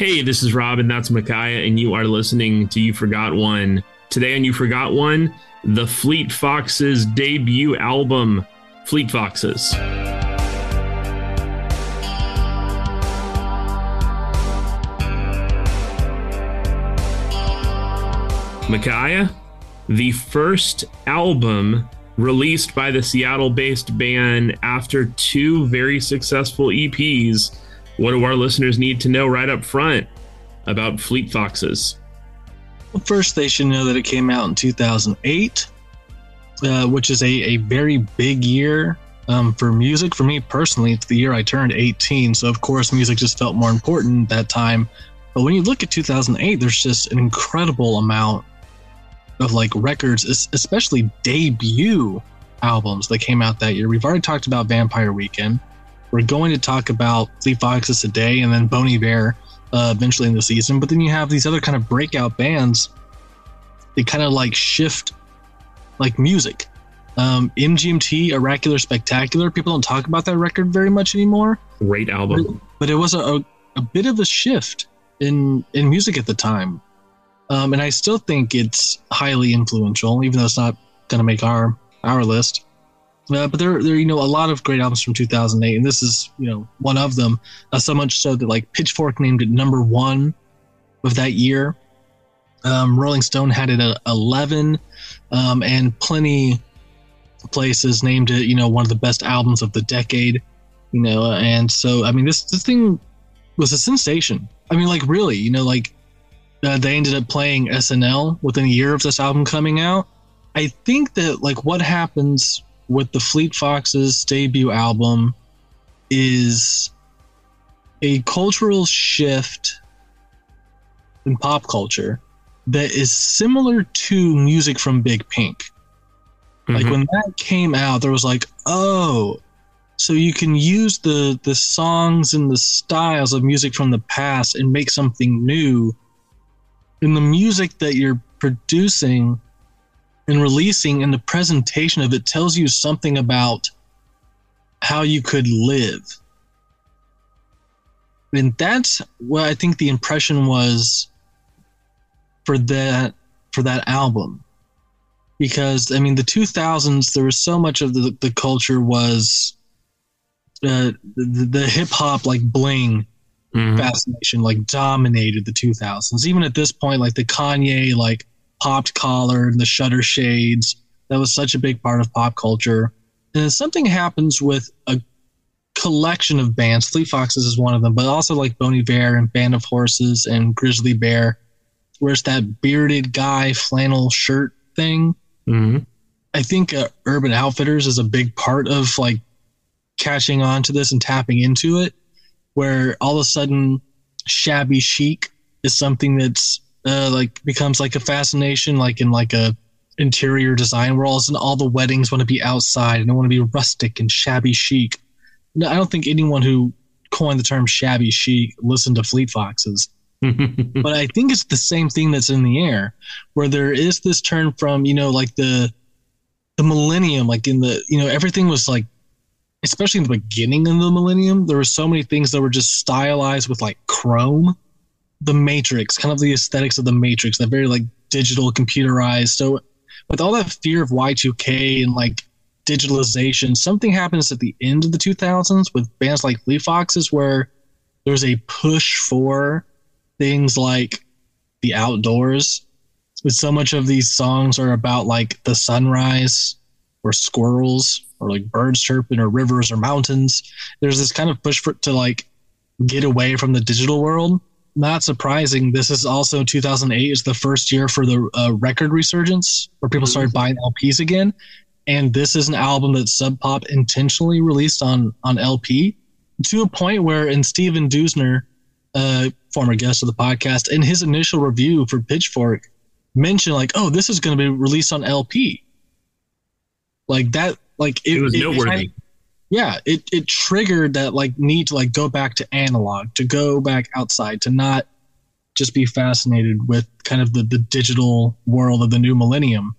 Hey, this is Rob, and that's Micajah, and you are listening to You Forgot One. Today on You Forgot One, the Fleet Foxes debut album, Fleet Foxes. Micajah, the first album released by the Seattle based band after two very successful EPs. What do our listeners need to know right up front about Fleet Foxes? Well, first, they should know that it came out in 2008, uh, which is a, a very big year um, for music. For me personally, it's the year I turned 18. So, of course, music just felt more important that time. But when you look at 2008, there's just an incredible amount of like records, especially debut albums that came out that year. We've already talked about Vampire Weekend. We're going to talk about Fleet Foxes today and then Bon Iver uh, eventually in the season. But then you have these other kind of breakout bands. They kind of like shift like music. Um, MGMT, Oracular Spectacular. People don't talk about that record very much anymore. Great album. But, but it was a, a, a bit of a shift in in music at the time. Um, and I still think it's highly influential, even though it's not going to make our our list. Uh, but there, there, you know, a lot of great albums from 2008, and this is, you know, one of them. Uh, so much so that like Pitchfork named it number one of that year. Um, Rolling Stone had it at 11, um, and plenty places named it, you know, one of the best albums of the decade. You know, and so I mean, this this thing was a sensation. I mean, like really, you know, like uh, they ended up playing SNL within a year of this album coming out. I think that like what happens with the Fleet Foxes debut album is a cultural shift in pop culture that is similar to music from Big Pink. Mm-hmm. Like when that came out, there was like, oh, so you can use the the songs and the styles of music from the past and make something new in the music that you're producing and releasing and the presentation of it tells you something about how you could live. And that's what I think the impression was for that for that album. Because I mean the 2000s there was so much of the, the culture was uh, the, the hip hop like bling mm-hmm. fascination like dominated the 2000s. Even at this point, like the Kanye like popped collar and the shutter shades, that was such a big part of pop culture. And then something happens with a collection of bands. Fleet Foxes is one of them, but also like Bon Iver and Band of Horses and Grizzly Bear, where it's that bearded guy flannel shirt thing. Mm-hmm. I think uh, Urban Outfitters is a big part of like catching on to this and tapping into it where all of a sudden shabby chic is something that's uh, like becomes like a fascination, like in like a interior design where all of a sudden all the weddings want to be outside and they want to be rustic and shabby chic. No, I don't think anyone who coined the term shabby chic listened to Fleet Foxes. but I think it's the same thing that's in the air, where there is this turn from you know like the the millennium, like in the you know everything was like especially in the beginning of the millennium, there were so many things that were just stylized with like chrome, the Matrix, kind of the aesthetics of the Matrix, that very like digital, computerized. So, with all that fear of Y2K and like digitalization, something happens at the end of the 2000s with bands like Fleet Foxes where there's a push for things like the outdoors. With so much of these songs are about like the sunrise or squirrels or like birds chirping or rivers or mountains. There's this kind of push for to like get away from the digital world. Not surprising. This is also 2008 is the first year for the uh, record resurgence where people mm-hmm. started buying LPs again. And this is an album that Sub Pop intentionally released on on LP to a point where, in Stephen Deusner, uh, former guest of the podcast, in his initial review for Pitchfork, mentioned like, "Oh, this is going to be released on LP." Like that like it, it was noteworthy. It yeah, it it triggered that like need to like go back to analog, to go back outside, to not just be fascinated with kind of the, the digital world of the new millennium.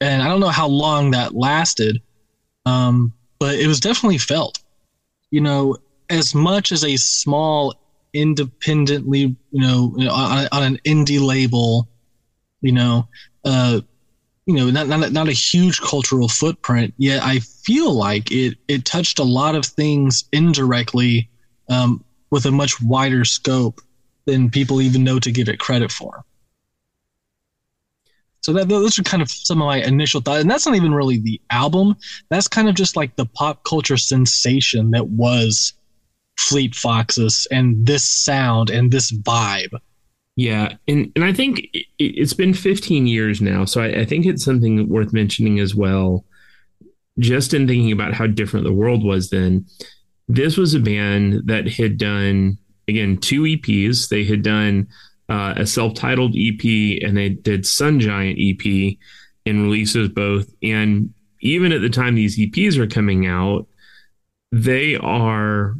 And I don't know how long that lasted, um, but it was definitely felt. You know, as much as a small independently, you know, on, on an indie label, you know, uh, you know, not, not not a huge cultural footprint. Yet I feel like it it touched a lot of things indirectly, um, with a much wider scope than people even know to give it credit for. So that, those are kind of some of my initial thoughts, and that's not even really the album. That's kind of just like the pop culture sensation that was Fleet Foxes and this sound and this vibe. Yeah, and and I think it, has been 15 years now, so I, I think it's something worth mentioning as well. Just in thinking about how different the world was then, this was a band that had done again two EPs. They had done uh, a self-titled EP, and they did Sun Giant EP and releases both. And even at the time these EPs are coming out, they are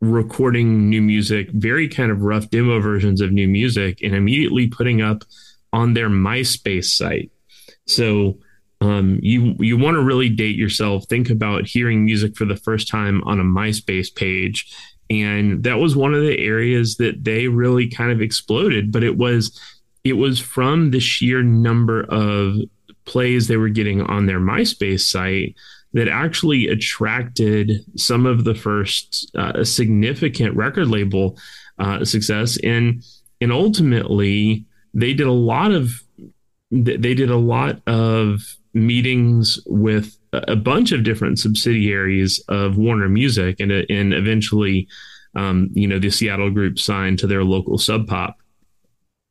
recording new music, very kind of rough demo versions of new music, and immediately putting up on their MySpace site. So um, you you want to really date yourself. Think about hearing music for the first time on a MySpace page and that was one of the areas that they really kind of exploded but it was it was from the sheer number of plays they were getting on their myspace site that actually attracted some of the first uh, significant record label uh, success and and ultimately they did a lot of they did a lot of meetings with a bunch of different subsidiaries of Warner Music, and and eventually, um, you know, the Seattle group signed to their local Sub Pop,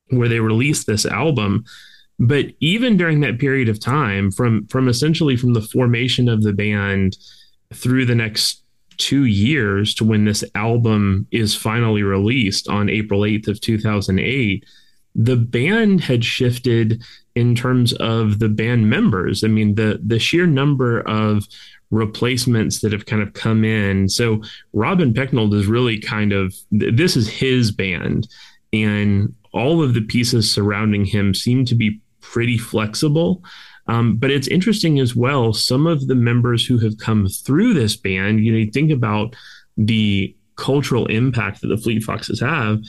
where they released this album. But even during that period of time, from from essentially from the formation of the band through the next two years to when this album is finally released on April 8th of 2008, the band had shifted in terms of the band members. I mean, the the sheer number of replacements that have kind of come in. So Robin Pecknold is really kind of this is his band, and all of the pieces surrounding him seem to be pretty flexible. Um, but it's interesting as well. Some of the members who have come through this band, you know, you think about the cultural impact that the Fleet Foxes have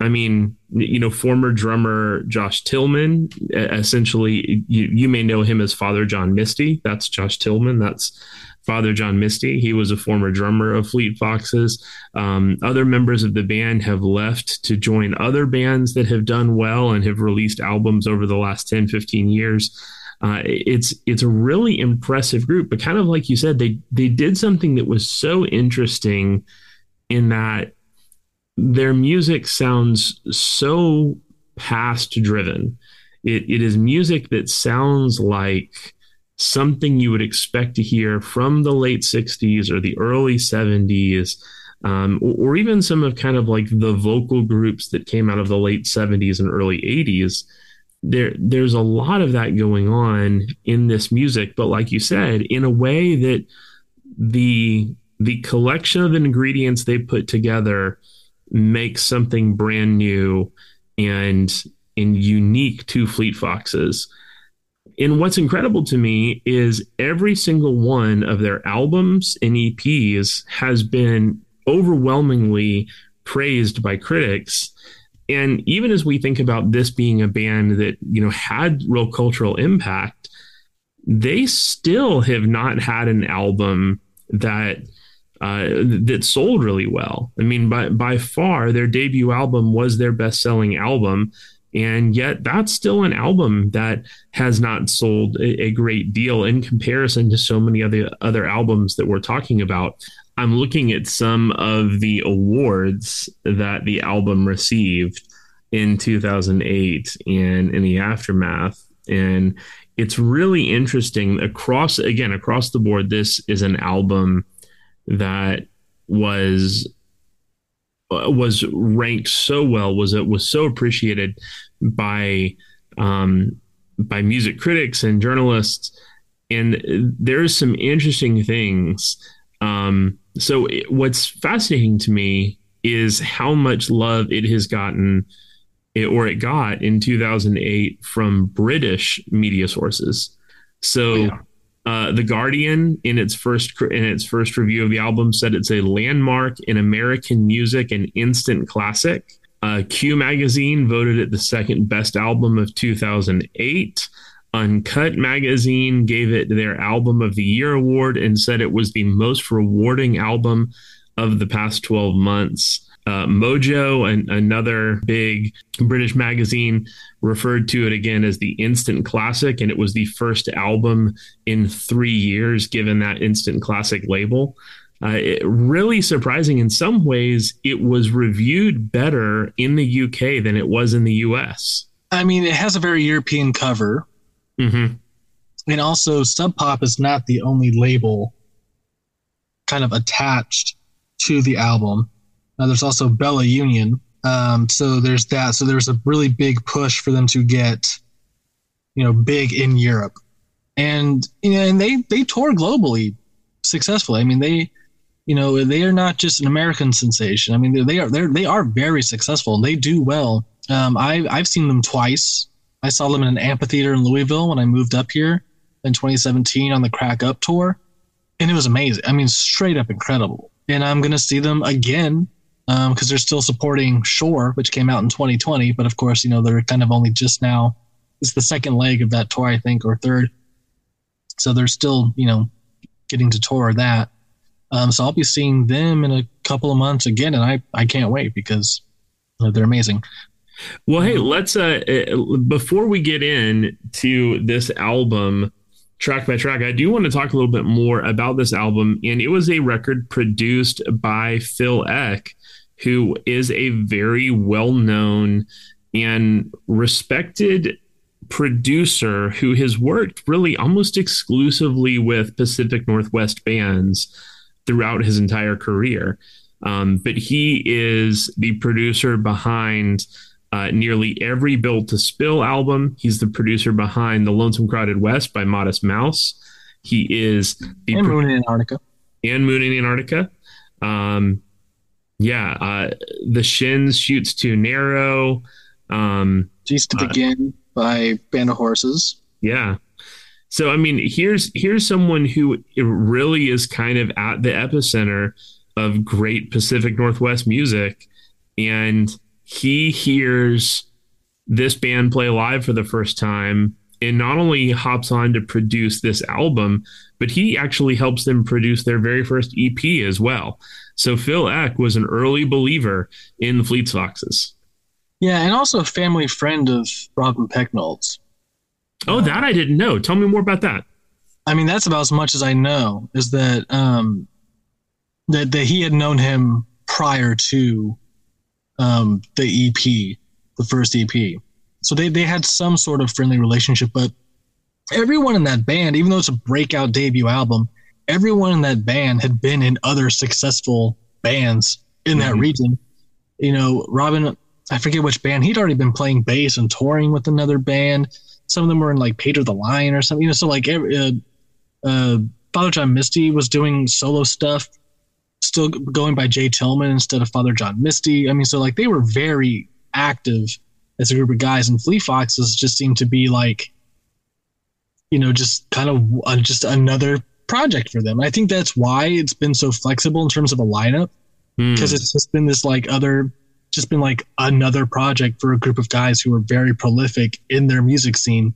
I mean, you know, former drummer Josh Tillman, essentially, you, you may know him as Father John Misty. That's Josh Tillman. That's Father John Misty. He was a former drummer of Fleet Foxes. Um, other members of the band have left to join other bands that have done well and have released albums over the last 10, 15 years. Uh, it's it's a really impressive group, but kind of like you said, they they did something that was so interesting in that their music sounds so past driven. It, it is music that sounds like something you would expect to hear from the late 60s or the early 70s, um, or, or, even some of kind of like the vocal groups that came out of the late 70s and early 80s. There, there's a lot of that going on in this music, but like you said, in a way that the the collection of ingredients they put together make something brand new and and unique to Fleet Foxes. And what's incredible to me is every single one of their albums and EPs has been overwhelmingly praised by critics. And even as we think about this being a band that, you know, had real cultural impact, they still have not had an album that uh, that sold really well. I mean, by by far, their debut album was their best selling album, and yet that's still an album that has not sold a, a, great deal in comparison to so many other other albums that we're talking about. I'm looking at some of the awards that the album received in 2008 and in the aftermath, and it's really interesting across again across the board. This is an album that was uh, was ranked so well was it was so appreciated by um, by music critics and journalists. And there's some interesting things. Um, so it, what's fascinating to me is how much love it has gotten it, or it got in 2008 from british media sources. So oh, yeah. Uh, the Guardian, in its first in its first review of the album, said it's a landmark in American music and instant classic. Uh, Q Magazine voted it the second best album of 2008. Uncut Magazine gave it their Album of the Year award and said it was the most rewarding album of the past 12 months. Uh, Mojo, and another big British magazine, referred to it again as the instant classic, and it was the first album in three years given that instant classic label. Uh, it, really surprising in some ways, it was reviewed better in the UK than it was in the US. I mean, it has a very European cover. Mm-hmm. And also, Sub Pop is not the only label kind of attached to the album. Uh, there's also Bella Union. Um, so there's that. So there's a really big push for them to get, you know, big in Europe, and you know, and they they tour globally successfully. I mean, they, you know, they are not just an American sensation. I mean, they are they they are very successful. They do well. Um, I I've seen them twice. I saw them in an amphitheater in Louisville when I moved up here in 2017 on the Crack Up tour, and it was amazing. I mean, straight up incredible. And I'm gonna see them again because um, they're still supporting Shore, which came out in 2020. But of course, you know, they're kind of only just now. It's the second leg of that tour, I think, or third. So they're still, you know, getting to tour that. Um, so I'll be seeing them in a couple of months again, and I, I can't wait because they're amazing. Well, hey, let's uh, uh before we get in to this album track by track, I do want to talk a little bit more about this album, and it was a record produced by Phil Ek who is a very well known and respected producer who has worked really almost exclusively with Pacific Northwest bands throughout his entire career. Um, but he is the producer behind uh, nearly every Built to Spill album. He's the producer behind The Lonesome Crowded West by Modest Mouse. He is the and Moon and Antarctica. And Moon and Antarctica. Um, yeah, uh, the shins Chutes Too Narrow. Um, Cease to Begin uh, by Band of Horses. Yeah. So I mean, here's here's someone who really is kind of at the epicenter of great Pacific Northwest music, and he hears this band play live for the first time and not only hops on to produce this album, but he actually helps them produce their very first EP as well. So Phil Ek was an early believer in the Fleet Foxes. Yeah, and also a family friend of Robin Pecknold's. Oh, that I didn't know. Tell me more about that. I mean, that's about as much as I know. Is that um, that that he had known him prior to um, the EP, the first EP. So they they had some sort of friendly relationship. But everyone in that band, even though it's a breakout debut album, everyone in that band had been in other successful bands in that mm-hmm. region. You know, Robin, I forget which band, he'd already been playing bass and touring with another band. Some of them were in like Peter the Lion or something. You know, so like uh, uh, Father John Misty was doing solo stuff, still going by J. Tillman instead of Father John Misty. I mean, so like they were very active as a group of guys, and Fleet Foxes just seemed to be like, you know, just kind of uh, just another project for them. I think that's why it's been so flexible in terms of a lineup because mm. it's just been this like other, just been like another project for a group of guys who are very prolific in their music scene.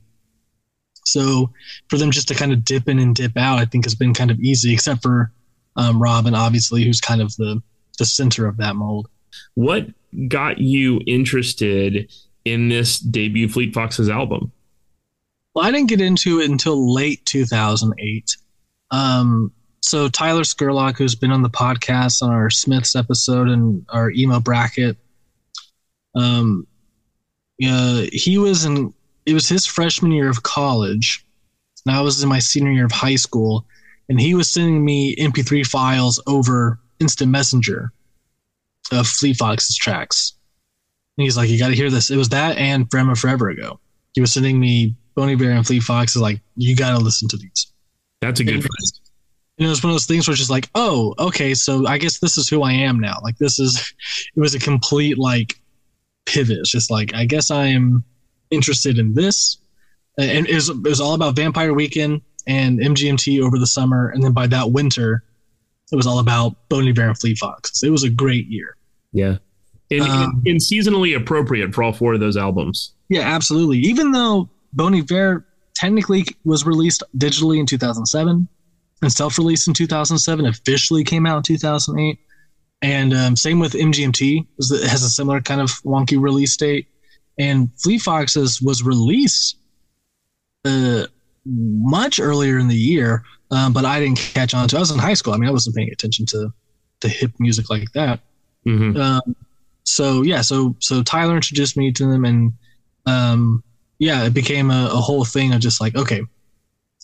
So for them just to kind of dip in and dip out, I think has been kind of easy, except for um, Robin, obviously, who's kind of the the center of that mold. What got you interested in this debut Fleet Foxes album? Well, I didn't get into it until late 2008. Um, so Tyler Skurlock, who's been on the podcast on our Smiths episode and our emo bracket, um, uh, he was in. It was his freshman year of college, and I was in my senior year of high school, and he was sending me MP3 files over Instant Messenger of Fleet Foxes tracks. And he's like, "You got to hear this." It was that and For Emma, Forever Ago. He was sending me Bon Iver and Fleet Foxes like, "You got to listen to these." That's a good friend. You know, it's one of those things where it's just like, oh, okay, so I guess this is who I am now. Like this is, it was a complete like pivot. It's just like, I guess I am interested in this, and it was, it was all about Vampire Weekend and MGMT over the summer, and then by that winter, it was all about Bon Iver and Fleet Foxes. It was a great year. Yeah, and, um, and, seasonally appropriate for all four of those albums. Yeah, absolutely. Even though Bon Iver technically was released digitally in 2007 and self-released in 2007, officially came out in 2008. And um, same with MGMT, it has a similar kind of wonky release date. And Fleet Foxes was released uh, much earlier in the year, um, but I didn't catch on to. I was in high school. I mean, I wasn't paying attention to to hip music like that. Mm-hmm. Um, so yeah, so so Tyler introduced me to them, and um, yeah, it became a, a, whole thing of just like, okay,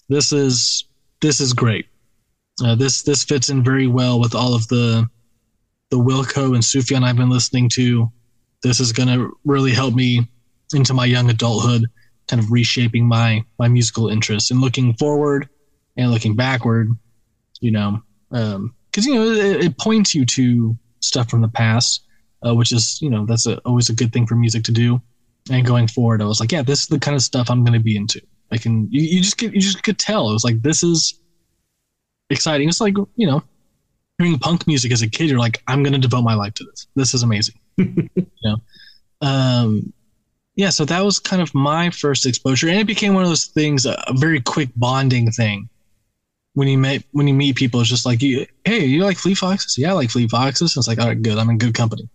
this is this is great. Uh, this this fits in very well with all of the the Wilco and Sufjan I've been listening to. This is going to really help me into my young adulthood, kind of reshaping my my musical interests and looking forward and looking backward. You know, because um, you know it, it, points you to stuff from the past, uh, which is you know that's a, always a good thing for music to do. And going forward, I was like, yeah, this is the kind of stuff I'm going to be into. I can you, you just get you just could tell it was like this is exciting. It's like you know hearing punk music as a kid, you're like, I'm going to devote my life to this. This is amazing. you know, um, yeah. So that was kind of my first exposure, and it became one of those things, a very quick bonding thing. When you meet when you meet people, it's just like, you, hey, you like Fleet Foxes? Yeah, I like Fleet Foxes. it's like, all right, good. I'm in good company.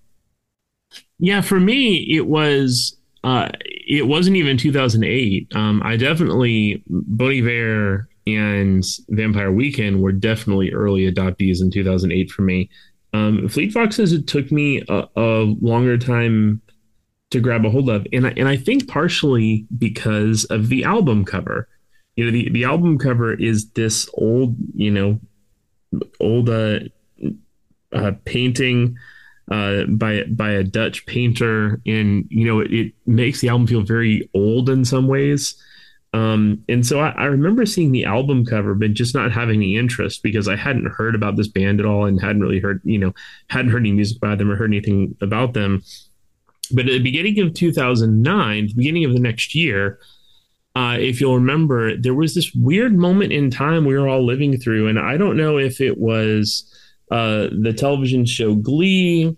Yeah, for me, it was. Uh, it wasn't even 2008. Um, I definitely Bon Iver and Vampire Weekend were definitely early adoptees in 2008 for me. Um, Fleet Foxes it took me a, a, longer time to grab a hold of, and I, and I think partially because of the album cover. You know, the the album cover is this old, you know, old uh, uh painting uh, by by a Dutch painter, and you know it, it, makes the album feel very old in some ways. Um, and so I, I, remember seeing the album cover, but just not having any interest because I hadn't heard about this band at all and hadn't really heard, you know, hadn't heard any music by them or heard anything about them. But at the beginning of 2009, the beginning of the next year, uh, if you'll remember, there was this weird moment in time we were all living through. And I don't know if it was uh, the television show Glee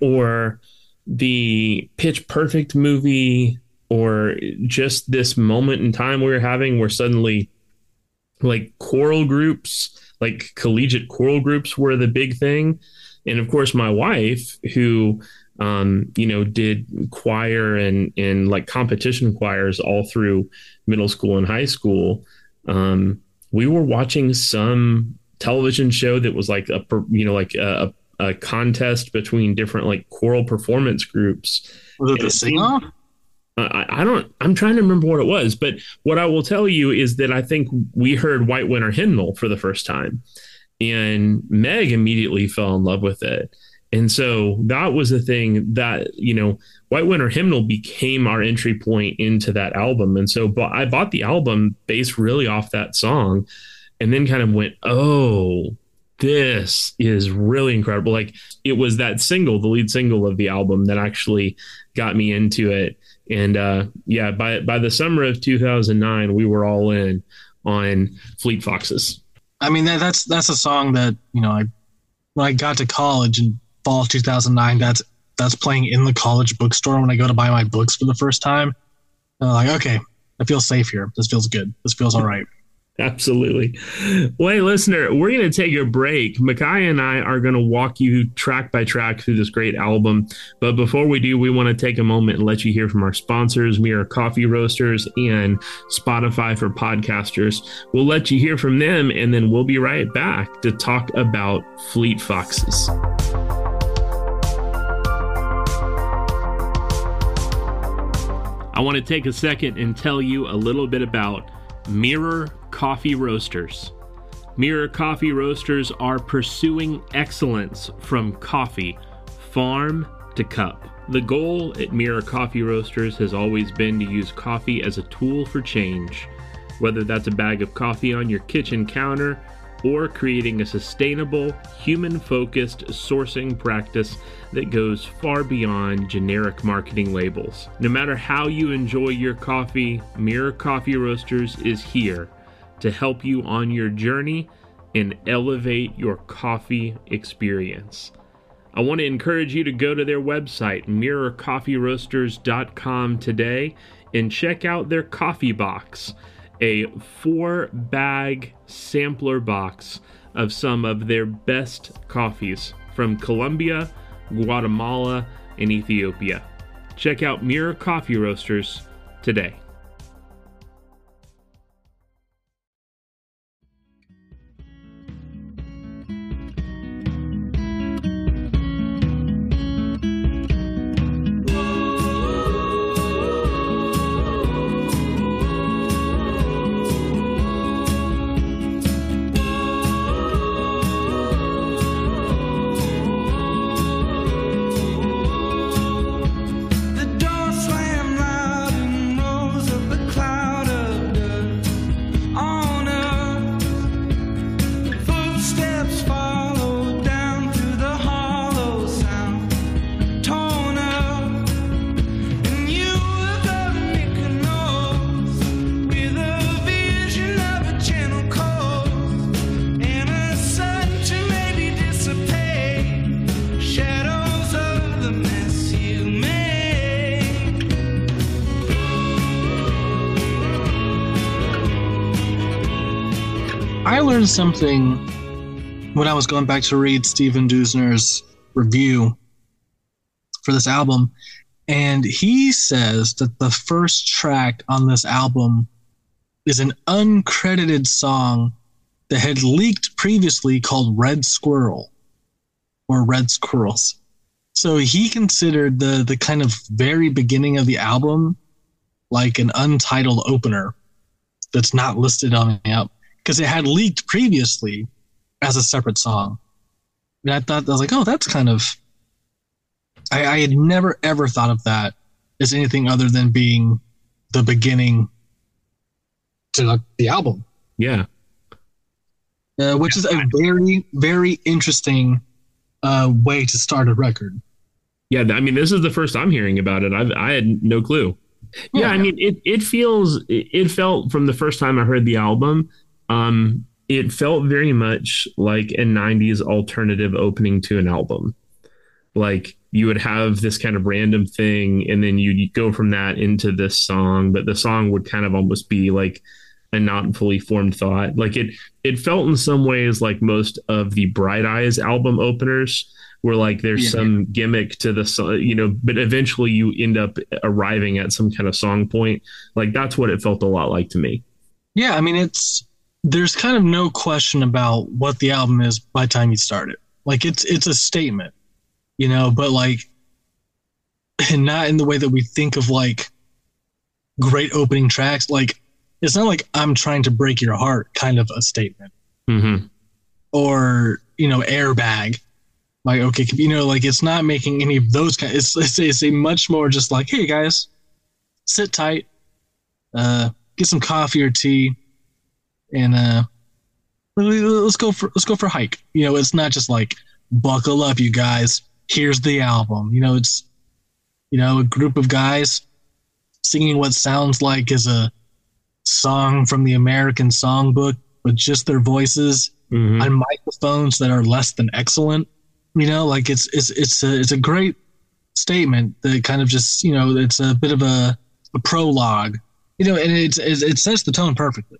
or the Pitch Perfect movie or just this moment in time we were having where suddenly like choral groups like collegiate choral groups were the big thing. And of course my wife who um, you know did choir and and like competition choirs all through middle school and high school um, we were watching some television show that was like a you know like a, a contest between different like choral performance groups. Was it the sing off I, I, don't i'm trying to remember what it was but what i will tell you is that i think we heard white winter hymnal for the first time and meg immediately fell in love with it. And so that was the thing that you know white winter hymnal became our entry point into that album. And so but i bought the album based really off that song and then kind of went oh this is really incredible. Like it was that single the lead single of the album that actually got me into it and uh, yeah, by by the summer of 2009, we were all in on Fleet Foxes. I mean, that, that's that's a song that you know, I when I got to college in fall of 2009, that's that's playing in the college bookstore when I go to buy my books for the first time. I'm like, okay, I feel safe here. This feels good. This feels all right. Absolutely. Well, hey, listener, we're going to take a break. Micajah and I are going to walk you track by track through this great album. But before we do, we want to take a moment and let you hear from our sponsors, Mirror Coffee Roasters and Spotify for Podcasters. We'll let you hear from them, and then we'll be right back to talk about Fleet Foxes. I want to take a second and tell you a little bit about Mirror Coffee Roasters. Mirror Coffee Roasters are pursuing excellence from coffee, farm to cup. The goal at Mirror Coffee Roasters has always been to use coffee as a tool for change, whether that's a bag of coffee on your kitchen counter or creating a sustainable, human focused sourcing practice that goes far beyond generic marketing labels. No matter how you enjoy your coffee, Mirror Coffee Roasters is here to help you on your journey and elevate your coffee experience. I want to encourage you to go to their website, mirrorcoffeeroasters.com today, and check out their coffee box, a four bag sampler box of some of their best coffees from Colombia, Guatemala, and Ethiopia. Check out Mirror Coffee Roasters today. Something when I was going back to read Stephen Deusner's review for this album, and he says that the first track on this album is an uncredited song that had leaked previously called Red Squirrel or Red Squirrels. So he considered the the kind of very beginning of the album like an untitled opener that's not listed on the album because it had leaked previously as a separate song. And I thought I was like, oh, that's kind of. I, I had never ever thought of that as anything other than being the beginning to the, the album. Yeah. Uh, which is a very very interesting uh, way to start a record. Yeah, I mean, this is the first I'm hearing about it. I've, I had no clue. Yeah, Yeah. I mean, it it feels it it felt from the first time I heard the album, um, it felt very much like a '90s alternative opening to an album. Like you would have this kind of random thing, and then you'd go from that into this song, but the song would kind of almost be like a not fully formed thought. Like it it felt in some ways like most of the Bright Eyes album openers where like there's Yeah. some gimmick to the song, you know, but eventually you end up arriving at some kind of song point. Like that's what it felt a lot like to me. Yeah, I mean it's there's kind of no question about what the album is by the time you start it. Like it's it's a statement, you know, but like and not in the way that we think of like great opening tracks. Like it's not like I'm trying to break your heart kind of a statement. Mm-hmm. Or, you know, airbag. Like, okay, you know, like it's not making any of those kind it's it's, it's a much more just like, hey guys, sit tight, uh, get some coffee or tea and uh let's go for let's go for a hike. You know it's not just like buckle up you guys. Here's the album. You know it's you know a group of guys singing what sounds like is a song from the american songbook with just their voices Mm-hmm. on microphones that are less than excellent. You know like it's it's it's a it's a great statement that kind of just you know it's a bit of a, a prologue. You know and it's, it's it sets the tone perfectly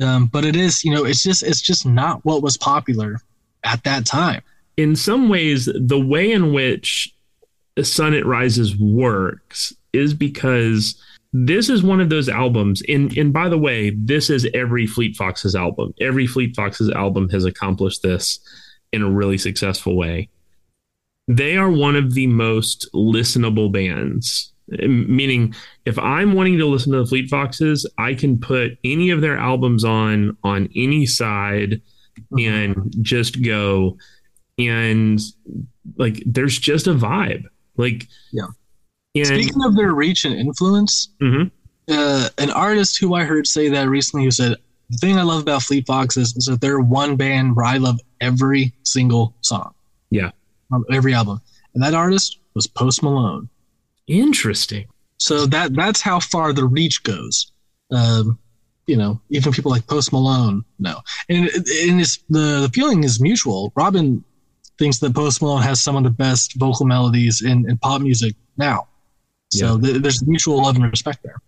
um, but it is you know it's just it's just not what was popular at that time in some ways, the way in which Sun It Rises works is because this is one of those albums. And, and by the way, this is every Fleet Foxes album. Every Fleet Foxes album has accomplished this in a really successful way. They are one of the most listenable bands. Meaning, if I'm wanting to listen to the Fleet Foxes, I can put any of their albums on on any side and just go and like there's just a vibe like Yeah. and speaking of their reach and influence Mhm. uh, an artist who i heard say that recently who said the thing i love about fleet foxes is that they're one band where i love every single song Yeah. every album and that artist was post malone interesting So that that's how far the reach goes. Um, you know, even people like Post Malone, know, And, and it's, the, the feeling is mutual. Robin thinks that Post Malone has some of the best vocal melodies in, in pop music now. So yeah. th- there's mutual love and respect there.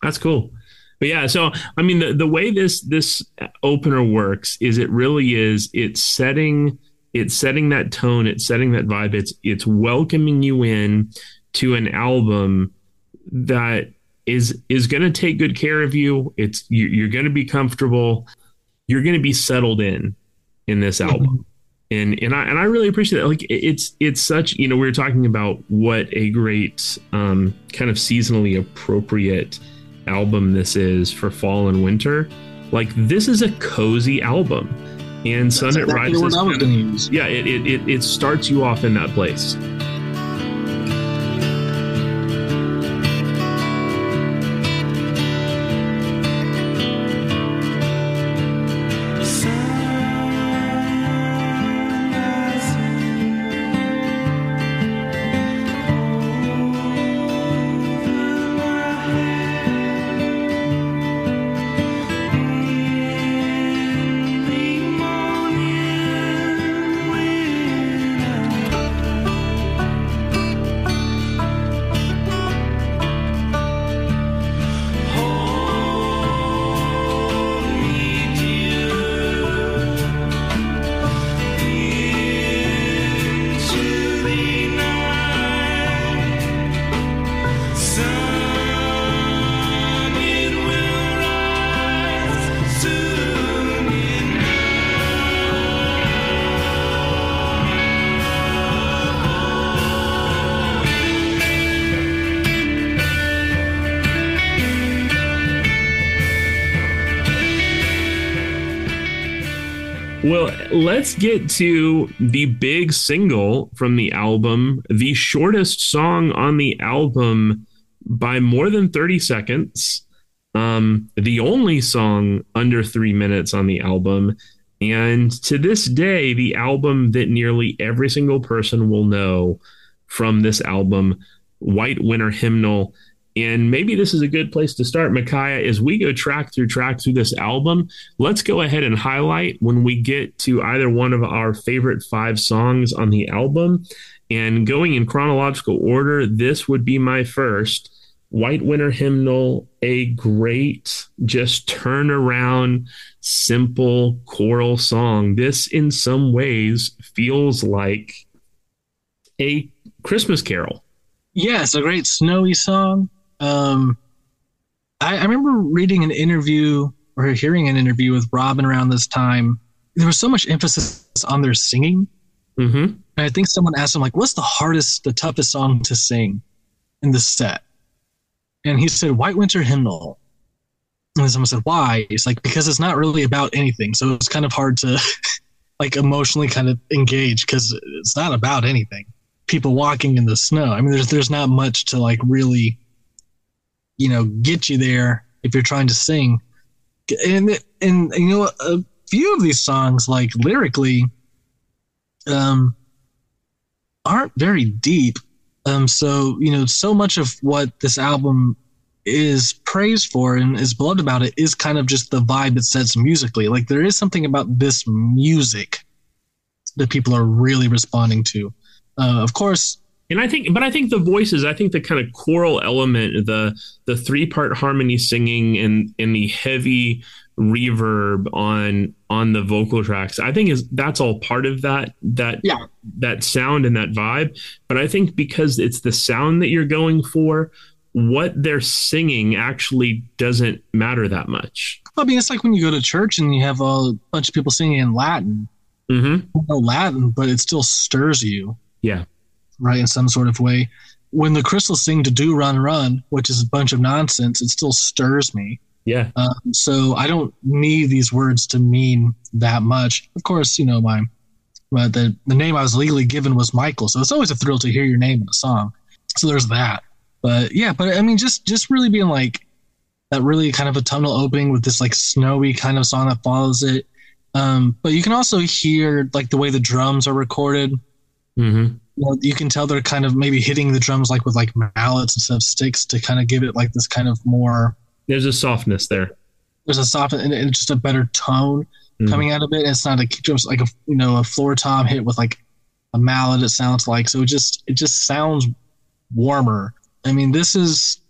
That's cool. But yeah, so I mean the, the way this this opener works is it really is it's setting it's setting that tone, it's setting that vibe, it's it's welcoming you in to an album that is is going to take good care of you. It's you, you're going to be comfortable. You're going to be settled in in this mm-hmm. album. And and I and I really appreciate that. Like it's it's such you know we were talking about what a great um, kind of seasonally appropriate album this is for fall and winter. Like this is a cozy album, and Sun It Rises. Kind of, yeah, it it it starts you off in that place. Let's get to the big single from the album, the shortest song on the album by more than 30 seconds. Um, the only song under three minutes on the album. And to this day, the album that nearly every single person will know from this album, White Winter Hymnal. And maybe this is a good place to start, Micajah, as we go track through track through this album. Let's go ahead and highlight when we get to either one of our favorite five songs on the album. And going in chronological order, this would be my first. White Winter Hymnal, a great, just turn around, simple choral song. This, in some ways, feels like a Christmas carol. Yes, a great snowy song. Um, I, I remember reading an interview or hearing an interview with Robin around this time. There was so much emphasis on their singing. Mm-hmm. And I think someone asked him, like, what's the hardest, the toughest song to sing in the set? And he said, White Winter Hymnal. And then someone said, why? He's like, because it's not really about anything. So it's kind of hard to, like, emotionally kind of engage because it's not about anything. People walking in the snow. I mean, there's there's not much to like really you know get you there if you're trying to sing. And and you know a few of these songs like lyrically um aren't very deep. Um so you know so much of what this album is praised for and is beloved about it is kind of just the vibe it sets musically. Like there is something about this music that people are really responding to. Uh, of course and I think, but I think the voices, I think the kind of choral element, the the three part harmony singing, and and the heavy reverb on on the vocal tracks, I think is that's all part of that that yeah. that sound and that vibe. But I think because it's the sound that you're going for, what they're singing actually doesn't matter that much. I mean, it's like when you go to church and you have a bunch of people singing in Latin. Mm-hmm. No Latin, but it still stirs you. Yeah right, in some sort of way. When the crystals sing to do run run, which is a bunch of nonsense, it still stirs me. Yeah. Um, so I don't need these words to mean that much. Of course, you know my, my the the name I was legally given was Michael, so it's always a thrill to hear your name in a song. So there's that. But yeah, but I mean, just just really being like that, really kind of a tunnel opening with this like snowy kind of song that follows it. Um, but you can also hear like the way the drums are recorded. Mm-hmm you can tell they're kind of maybe hitting the drums like with like mallets instead of sticks to kind of give it like this kind of more. There's a softness there. there's a soft and, and just a better tone Mhm. coming out of it. It's not a kick drum, it's like a you know a floor tom hit with like a mallet. It sounds like so. It just it just sounds warmer. I mean, this is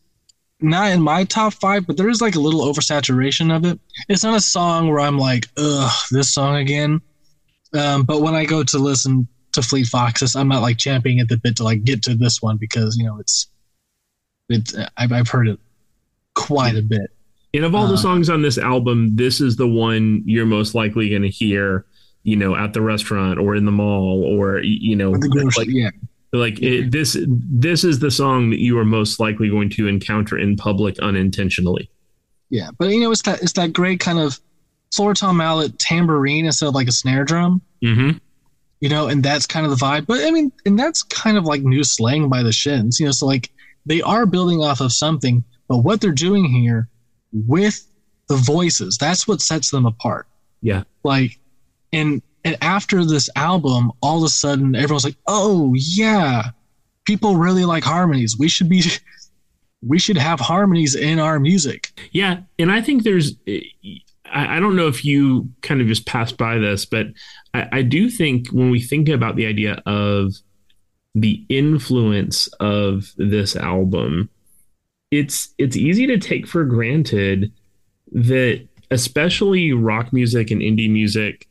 not in my top five, but there is like a little oversaturation of it. It's not a song where I'm like, ugh, this song again. Um, but when I go to listen to Fleet Foxes, I'm not like champing at the bit to like get to this one because you know it's it's I've, I've heard it quite a bit. And of all the Uh, songs on this album, this is the one you're most likely going to hear, you know, at the restaurant or in the mall or you know, The grocery- like yeah, like it, this this is the song that you are most likely going to encounter in public unintentionally. yeah. But you know, it's that it's that great kind of floor tom mallet tambourine instead of like a snare drum. Mm-hmm. You know, and that's kind of the vibe. But I mean, and that's kind of like new slang by the Shins, you know. So like they are building off of something, but what they're doing here with the voices, that's what sets them apart. Yeah. Like, and and after this album, all of a sudden everyone's like, oh yeah, people really like harmonies. We should be. We should have harmonies in our music. Yeah, and I think there's. I, I don't know if you kind of just passed by this, but I, I do think when we think about the idea of the influence of this album, it's it's easy to take for granted that especially rock music and indie music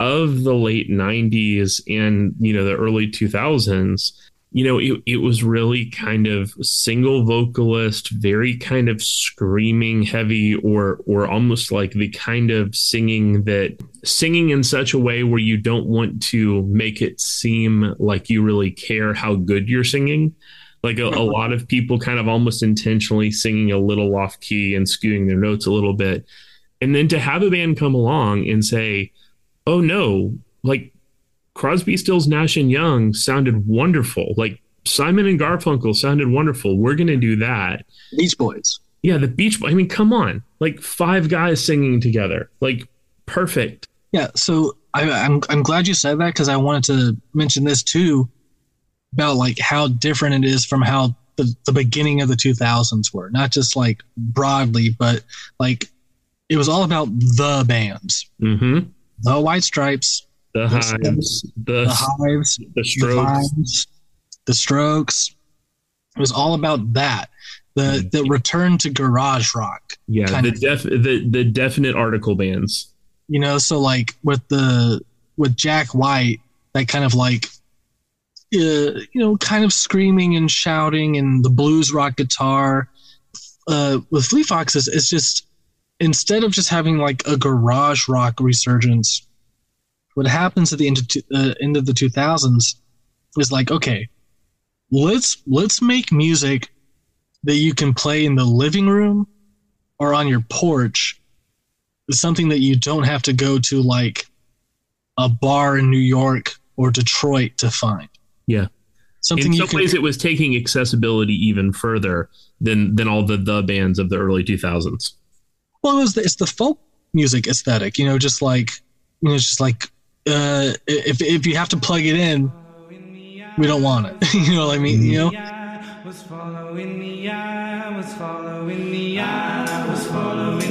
of the late 90s and you know the early 2000s you know it, it was really kind of single vocalist very kind of screaming heavy or or almost like the kind of singing that singing in such a way where you don't want to make it seem like you really care how good you're singing. Like a, a lot of people kind of almost intentionally singing a little off key and skewing their notes a little bit. And then to have a band come along and say oh no like Crosby, Stills, Nash and Young sounded wonderful. Like Simon and Garfunkel sounded wonderful. We're going to do that. Beach Boys. Yeah, the Beach Boys. I mean, come on. Like five guys singing together. Like perfect. Yeah, so I, I'm I'm glad you said that because I wanted to mention this too about like how different it is from how the, the beginning of the 2000s were. Not just like broadly, but like it was all about the bands, Mm-hmm. the White Stripes, The The hives, the, the Hives, the the strokes. Vines, the Strokes. It was all about that. The the return to garage rock. Yeah, the def the the definite article bands. you know so like with the with jack white that kind of like uh, you know kind of screaming and shouting and the blues rock guitar uh with fleet foxes it's just instead of just having like a garage rock resurgence what happens at the end of, two- uh, end of the 2000s is like okay let's let's make music that you can play in the living room or on your porch is something that you don't have to go to like a bar in New York or Detroit to find. Yeah. Something In you some can ways, it was taking accessibility even further than than all the the bands of the early 2000s. well, it was the, it's the folk music aesthetic, you know, just like you know, it's just like uh, if if you have to plug it in, we don't want it. you know what I mean? You know, was following was following was following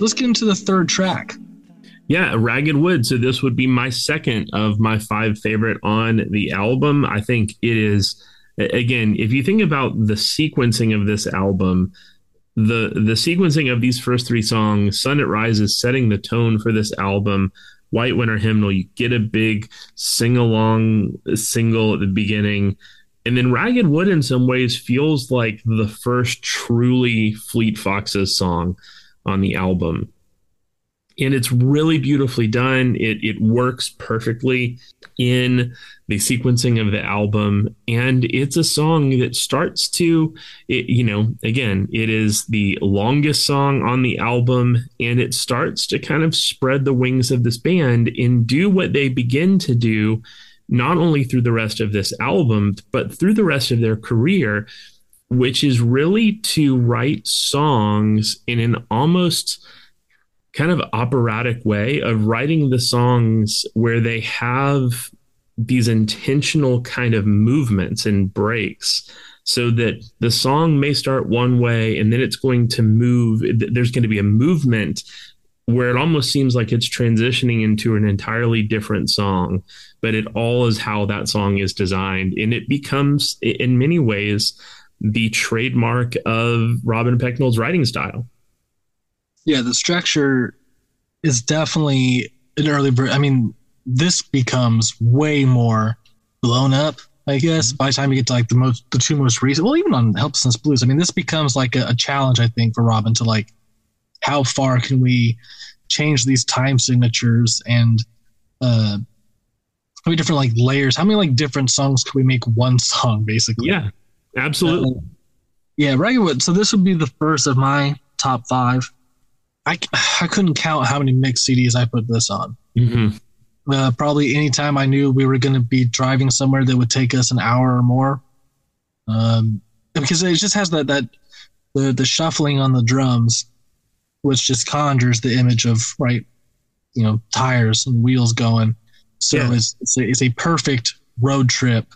let's get into the third track. Yeah, Ragged Wood. So this would be my second of my five favorite on the album. I think it is again, if you think about the sequencing of this album, the the sequencing of these first three songs, Sun It Rises setting the tone for this album. White Winter Hymnal, you get a big sing along single at the beginning. And then Ragged Wood, in some ways, feels like the first truly Fleet Foxes song on the album and it's really beautifully done. It it works perfectly in the sequencing of the album, and it's a song that starts to, it, you know, again, it is the longest song on the album, and it starts to kind of spread the wings of this band and do what they begin to do, not only through the rest of this album, but through the rest of their career. Which is really to write songs in an almost kind of operatic way of writing the songs where they have these intentional kind of movements and breaks so that the song may start one way and then it's going to move. There's going to be a movement where it almost seems like it's transitioning into an entirely different song but it all is how that song is designed. And it becomes in many ways the trademark of Robin Pecknold's writing style Yeah, the structure is definitely an early. I mean, this becomes way more blown up. I guess by the time you get to like the most, the two most recent, well, even on Helplessness Blues, I mean, this becomes like a, a challenge, I think, for Robin to like, how far can we change these time signatures and uh, how many different like layers? How many like different songs can we make one song, basically? yeah absolutely Uh, yeah, Wood. So this would be the first of my top five. I, I couldn't count how many mixed CDs I put this on. Mhm. Uh, probably anytime I knew we were going to be driving somewhere that would take us an hour or more. Um, because it just has that, that the, the shuffling on the drums, which just conjures the image of, right, you know, tires and wheels going. So Yeah. it's, it's, a, it's a perfect road trip.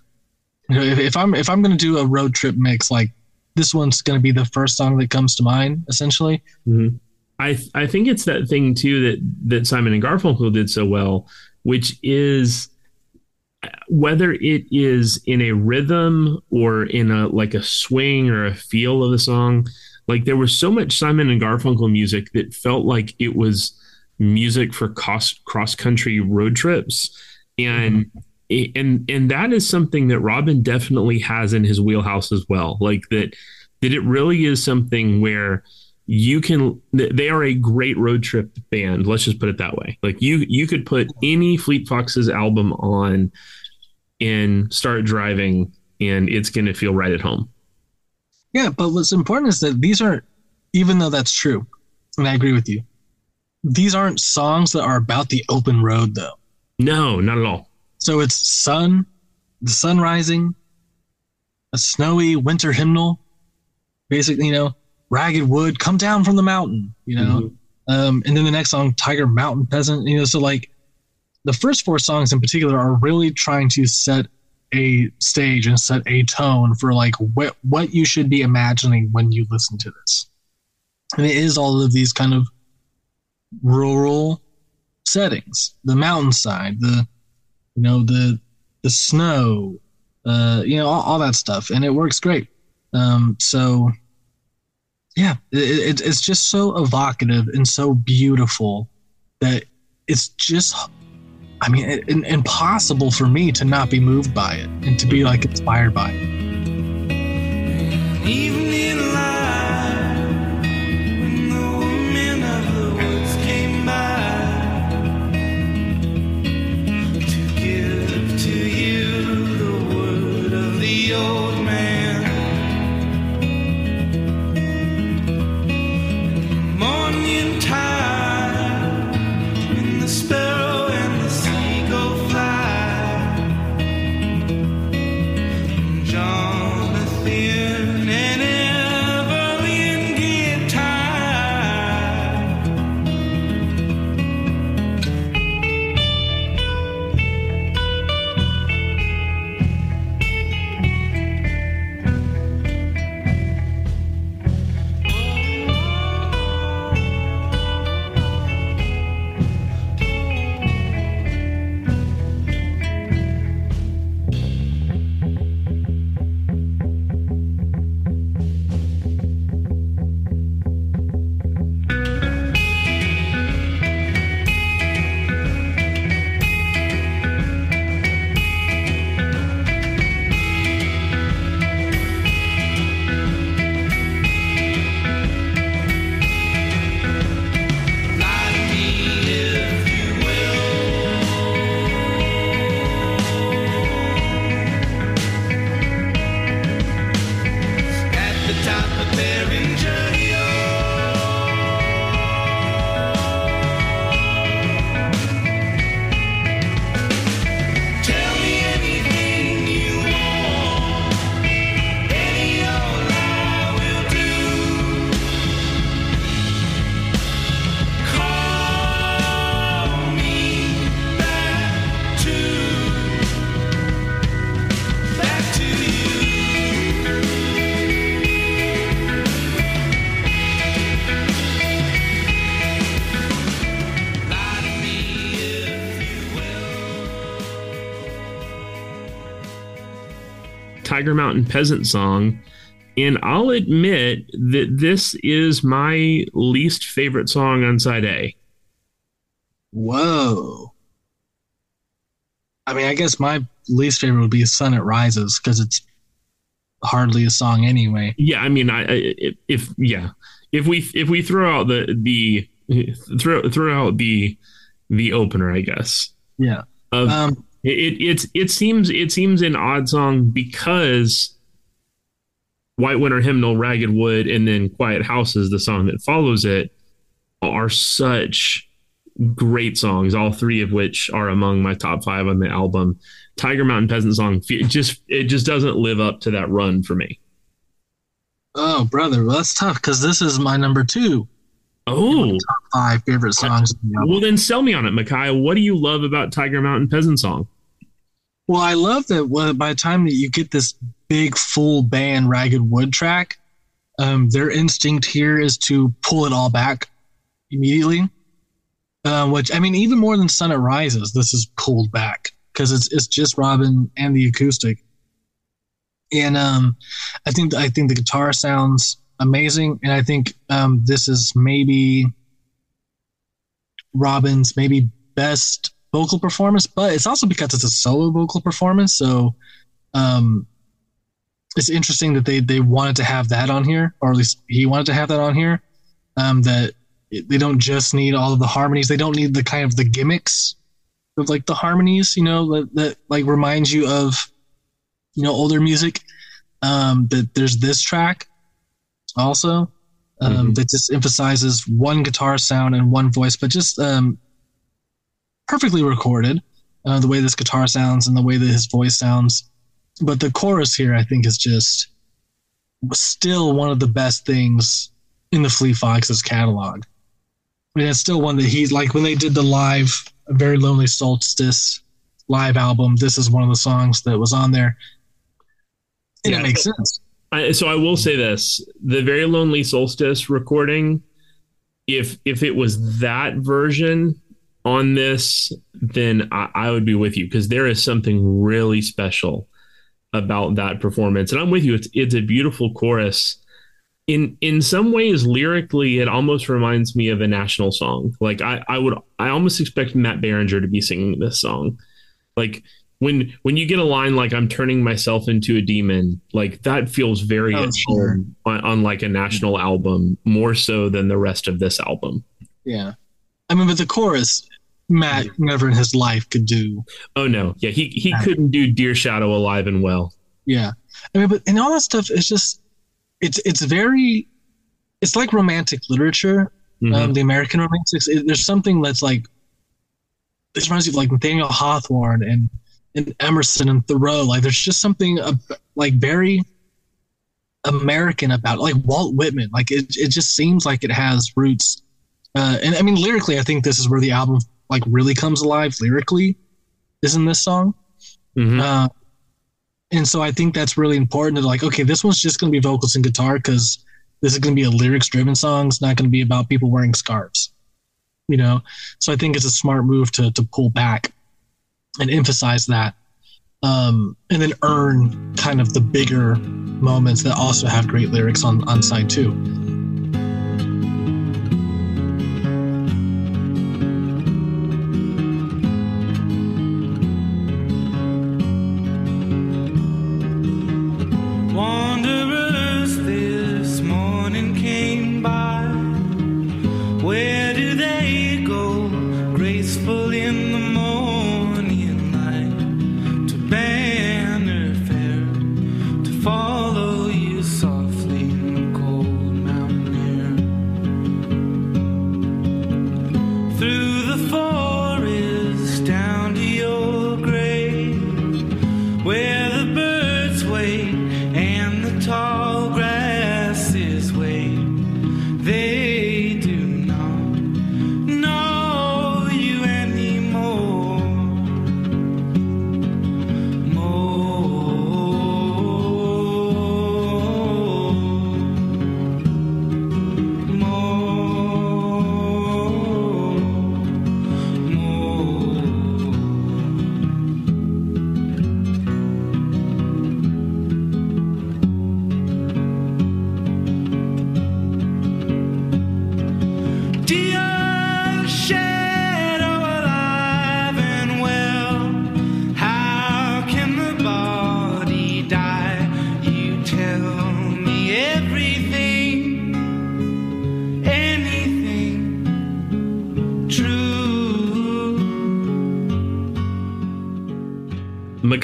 You know, if, if I'm if I'm going to do a road trip mix, like this one's going to be the first song that comes to mind, essentially. Mhm. I th- I think it's that thing too that that Simon and Garfunkel did so well, which is uh, whether it is in a rhythm or in a like a swing or a feel of the song. Like there was so much Simon and Garfunkel music that felt like it was music for cross cross country road trips, and and and that is something that Robin definitely has in his wheelhouse as well. Like that that it really is something where you can they are a great road trip band let's just put it that way like you you could put any fleet foxes album on and start driving and it's going to feel right at home Yeah, but what's important is that these aren't, even though that's true, and I agree with you, these aren't songs that are about the open road, though. no not at all So it's sun, the sun rising, a snowy winter hymnal, basically, you know, ragged wood, come down from the mountain, you know. Um, and then the next song, Tiger Mountain Peasant, you know, so like the first four songs in particular are really trying to set a stage and set a tone for like what what you should be imagining when you listen to this. And it is all of these kind of rural settings, the mountainside, the you know, the the snow, uh, you know, all, all that stuff, and it works great. Um, so yeah, it, it, it's just so evocative and so beautiful that it's just, I mean, it, it- impossible for me to not be moved by it and to be like inspired by it. Tiger Mountain Peasant Song. And I'll admit that this is my least favorite song on side A. Whoa. I mean, I guess my least favorite would be Sun It Rises because it's hardly a song anyway. Yeah, I mean, I, I if yeah, if we if we throw out the the throw throw out the the opener, I guess. Yeah. Of um, it, it it seems it seems an odd song because White Winter Hymnal, Ragged Wood, and then Quiet Houses, the song that follows it, are such great songs. All three of which are among my top five on the album. Tiger Mountain Peasant Song it just it just doesn't live up to that run for me. Oh, brother, well, that's tough because this is my number two. Oh, top five favorite songs. Well, then sell me on it, Micajah. What do you love about Tiger Mountain Peasant Song? Well, I love that by the time that you get this big full band Ragged Wood track, um, their instinct here is to pull it all back immediately. Uh, which I mean, even more than Sun It Rises, this is pulled back because it's it's just Robin and the acoustic. And um, I think I think the guitar sounds amazing, and I think um, this is maybe Robin's maybe best vocal performance, but it's also because it's a solo vocal performance. So um, it's interesting that they they wanted to have that on here, or at least he wanted to have that on here. Um, that they don't just need all of the harmonies; they don't need the kind of the gimmicks of like the harmonies, you know, that, that like reminds you of you know older music. Um, that there's this track also um, mm-hmm. that just emphasizes one guitar sound and one voice, but just um, perfectly recorded. Uh, the way this guitar sounds and the way that his voice sounds, but the chorus here, I think, is just still one of the best things in the Fleet Foxes catalog. I mean, it's still one that he's like when they did the live "A Very Lonely Solstice" live album. This is one of the songs that was on there, and yeah, it makes sense. I, so I will say this: the "Very Lonely Solstice" recording, if if it was that version on this, then I, I would be with you because there is something really special about that performance. And I'm with you. It's it's a beautiful chorus. In in some ways, lyrically, it almost reminds me of a national song. Like I, I would I almost expect Matt Berninger to be singing this song. Like when when you get a line like "I'm turning myself into a demon," like that feels very oh, sure. on, on like a national album, more so than the rest of this album. Yeah, I mean, but the chorus Matt never in his life could do. Oh no, yeah, he he that. couldn't do Dear Shadow alive and well. Yeah, I mean, but and all that stuff is just it's it's very it's like romantic literature. Mm-hmm. Um, the American romantics. It, there's something that's like this reminds you of like Nathaniel Hawthorne and and Emerson and Thoreau. Like there's just something uh, like very American about it. like Walt Whitman. Like it it just seems like it has roots. Uh, and I mean lyrically, I think this is where the album like really comes alive lyrically is in this song. Mm-hmm. Uh, and so I think that's really important to like, okay, this one's just going to be vocals and guitar because this is going to be a lyrics driven song. It's not going to be about people wearing scarves, you know? So I think it's a smart move to, to pull back and emphasize that. Um, and then earn kind of the bigger moments that also have great lyrics on, on side two.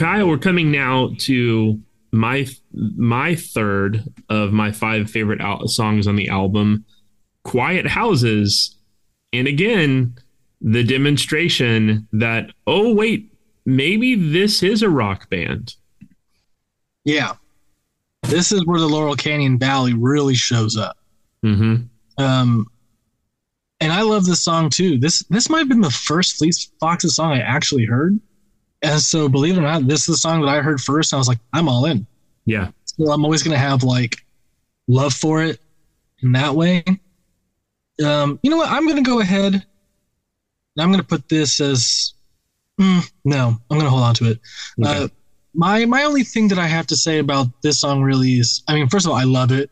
Micajah, we're coming now to my my third of my five favorite al- songs on the album, "Quiet Houses," and again, the demonstration that oh wait, maybe this is a rock band. Yeah. This is where the Laurel Canyon Valley really shows up. Mm-hmm. Um, and I love this song too. This this might have been the first Fleet Foxes song I actually heard. And so, believe it or not, this is the song that I heard first. And I was like, I'm all in. Yeah. So I'm always gonna have like love for it in that way. Um, you know what? I'm gonna go ahead. and I'm gonna put this as mm, no. I'm gonna hold on to it. Okay. Uh, my my only thing that I have to say about this song really is, I mean, first of all, I love it.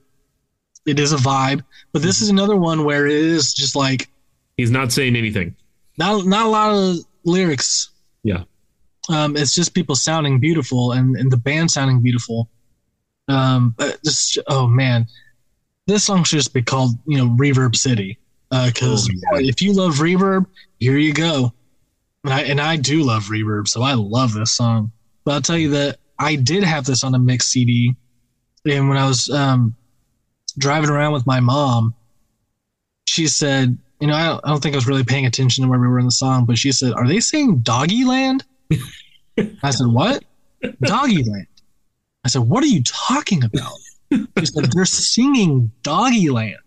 It is a vibe, but this is another one where it is just like He's not saying anything. not not a lot of lyrics. Yeah. Um, it's just people sounding beautiful and, and the band sounding beautiful. Um, but just oh man, this song should just be called you know Reverb City. Because Oh, if you love reverb, here you go. And I and I do love reverb, so I love this song. But I'll tell you that I did have this on a mix CD, and when I was um, driving around with my mom, she said, you know, I don't, I don't think I was really paying attention to where we were in the song, but she said, "Are they saying Doggy Land?" I said, "What? Doggy Land?" I said, "What are you talking about?" She said, "They're singing Doggy Land."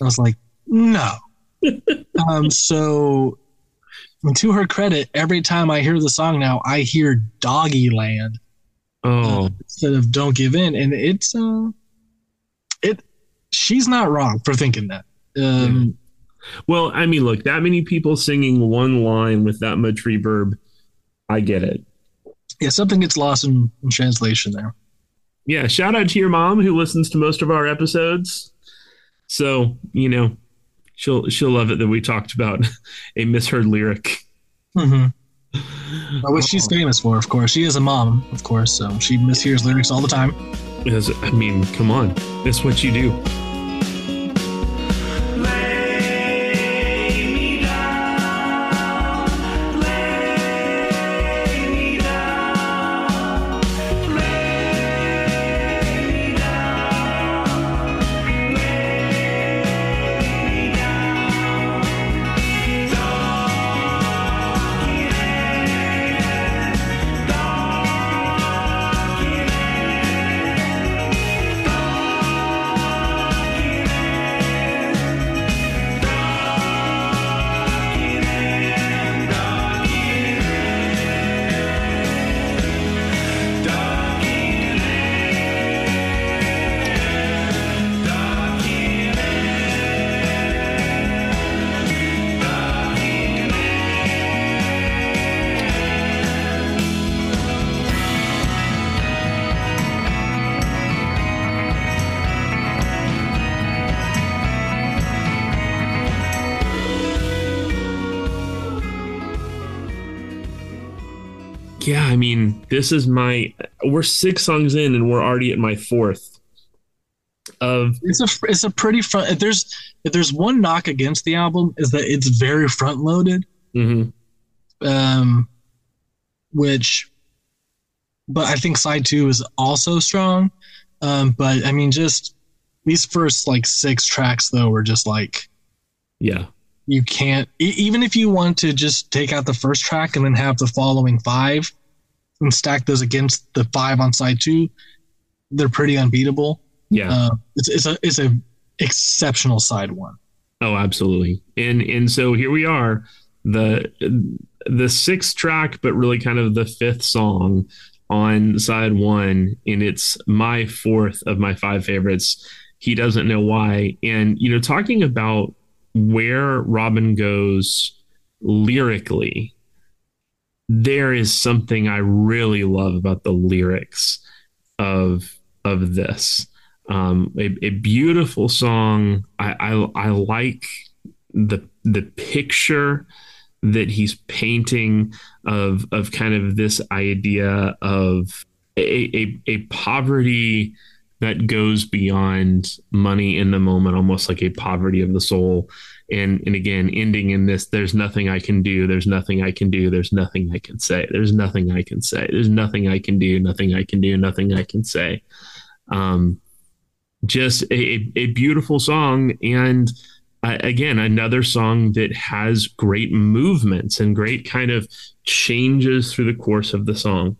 I was like, "No." um, so, and to her credit, every time I hear the song now, I hear Doggy Land Oh, instead of Don't Give In, and it's uh, it. She's not wrong for thinking that. Um, well, I mean, look, that many people singing one line with that much reverb, I get it. yeah, something gets lost in, in translation there. Yeah, shout out to your mom who listens to most of our episodes. So, you know, she'll she'll love it that we talked about a misheard lyric. Mm-hmm. What she's famous for, of course. She is a mom, of course, so she mishears lyrics all the time. Because I mean, come on. It's what you do. This is my we're six songs in and we're already at my fourth of It's a it's a pretty front. If there's if there's one knock against the album is that it's very front loaded. mhm. Um, which, but I think side two is also strong. Um, but I mean, just these first like six tracks though were just like yeah. you can't even if you want to just take out the first track and then have the following five and stack those against the five on side two they're pretty unbeatable Yeah. uh, it's, it's a it's a exceptional side one Oh, absolutely. And and so here we are, the the sixth track, but really kind of the fifth song on side one, and it's my fourth of my five favorites. He doesn't know why. And you know, talking about where Robin goes lyrically, there is something I really love about the lyrics of of this um, a, a beautiful song. I, I I like the the picture that he's painting of of kind of this idea of a, a, a poverty that goes beyond money in the moment, almost like a poverty of the soul. And and again, ending in this, there's nothing I can do, there's nothing I can do, there's nothing I can say, there's nothing I can say, there's nothing I can do, nothing I can do, nothing I can say. Um, just a, a beautiful song and uh, again another song that has great movements and great kind of changes through the course of the song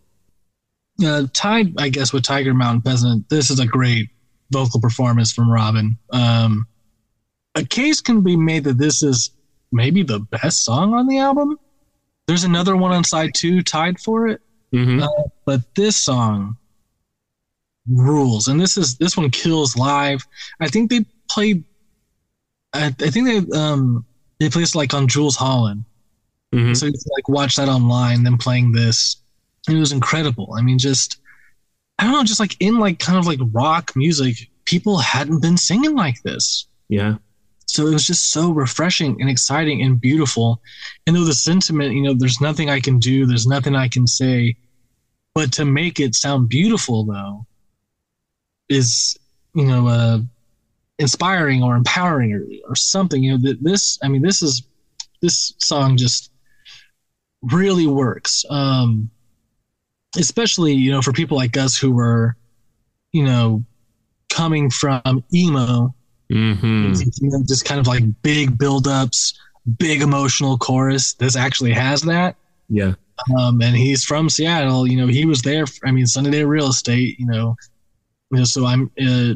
uh, tied, I guess, with Tiger Mountain Peasant, this is a great vocal performance from Robin. Um, a case can be made that this is maybe the best song on the album. There's another one on side two tied for it, Mhm. uh, but this song rules, and this is this one kills live. I think they played. I, I think they um they played this like on Jools Holland. Mhm. So you can like watch that online, them playing this. And it was incredible. I mean, just I don't know, just like in like kind of like rock music, people hadn't been singing like this. yeah So it was just so refreshing and exciting and beautiful. And though the sentiment, you know, there's nothing I can do, there's nothing I can say, but to make it sound beautiful though is, you know, uh inspiring or empowering or, or something. You know, that this I mean, this is this song just really works. Um especially, you know, for people like us who were, you know, coming from emo hmm just kind of like big build-ups, big emotional chorus. This actually has that. yeah Um, and he's from Seattle. You know, he was there. For, I mean, Sunny Day Real Estate. You know, you know. So I'm, uh,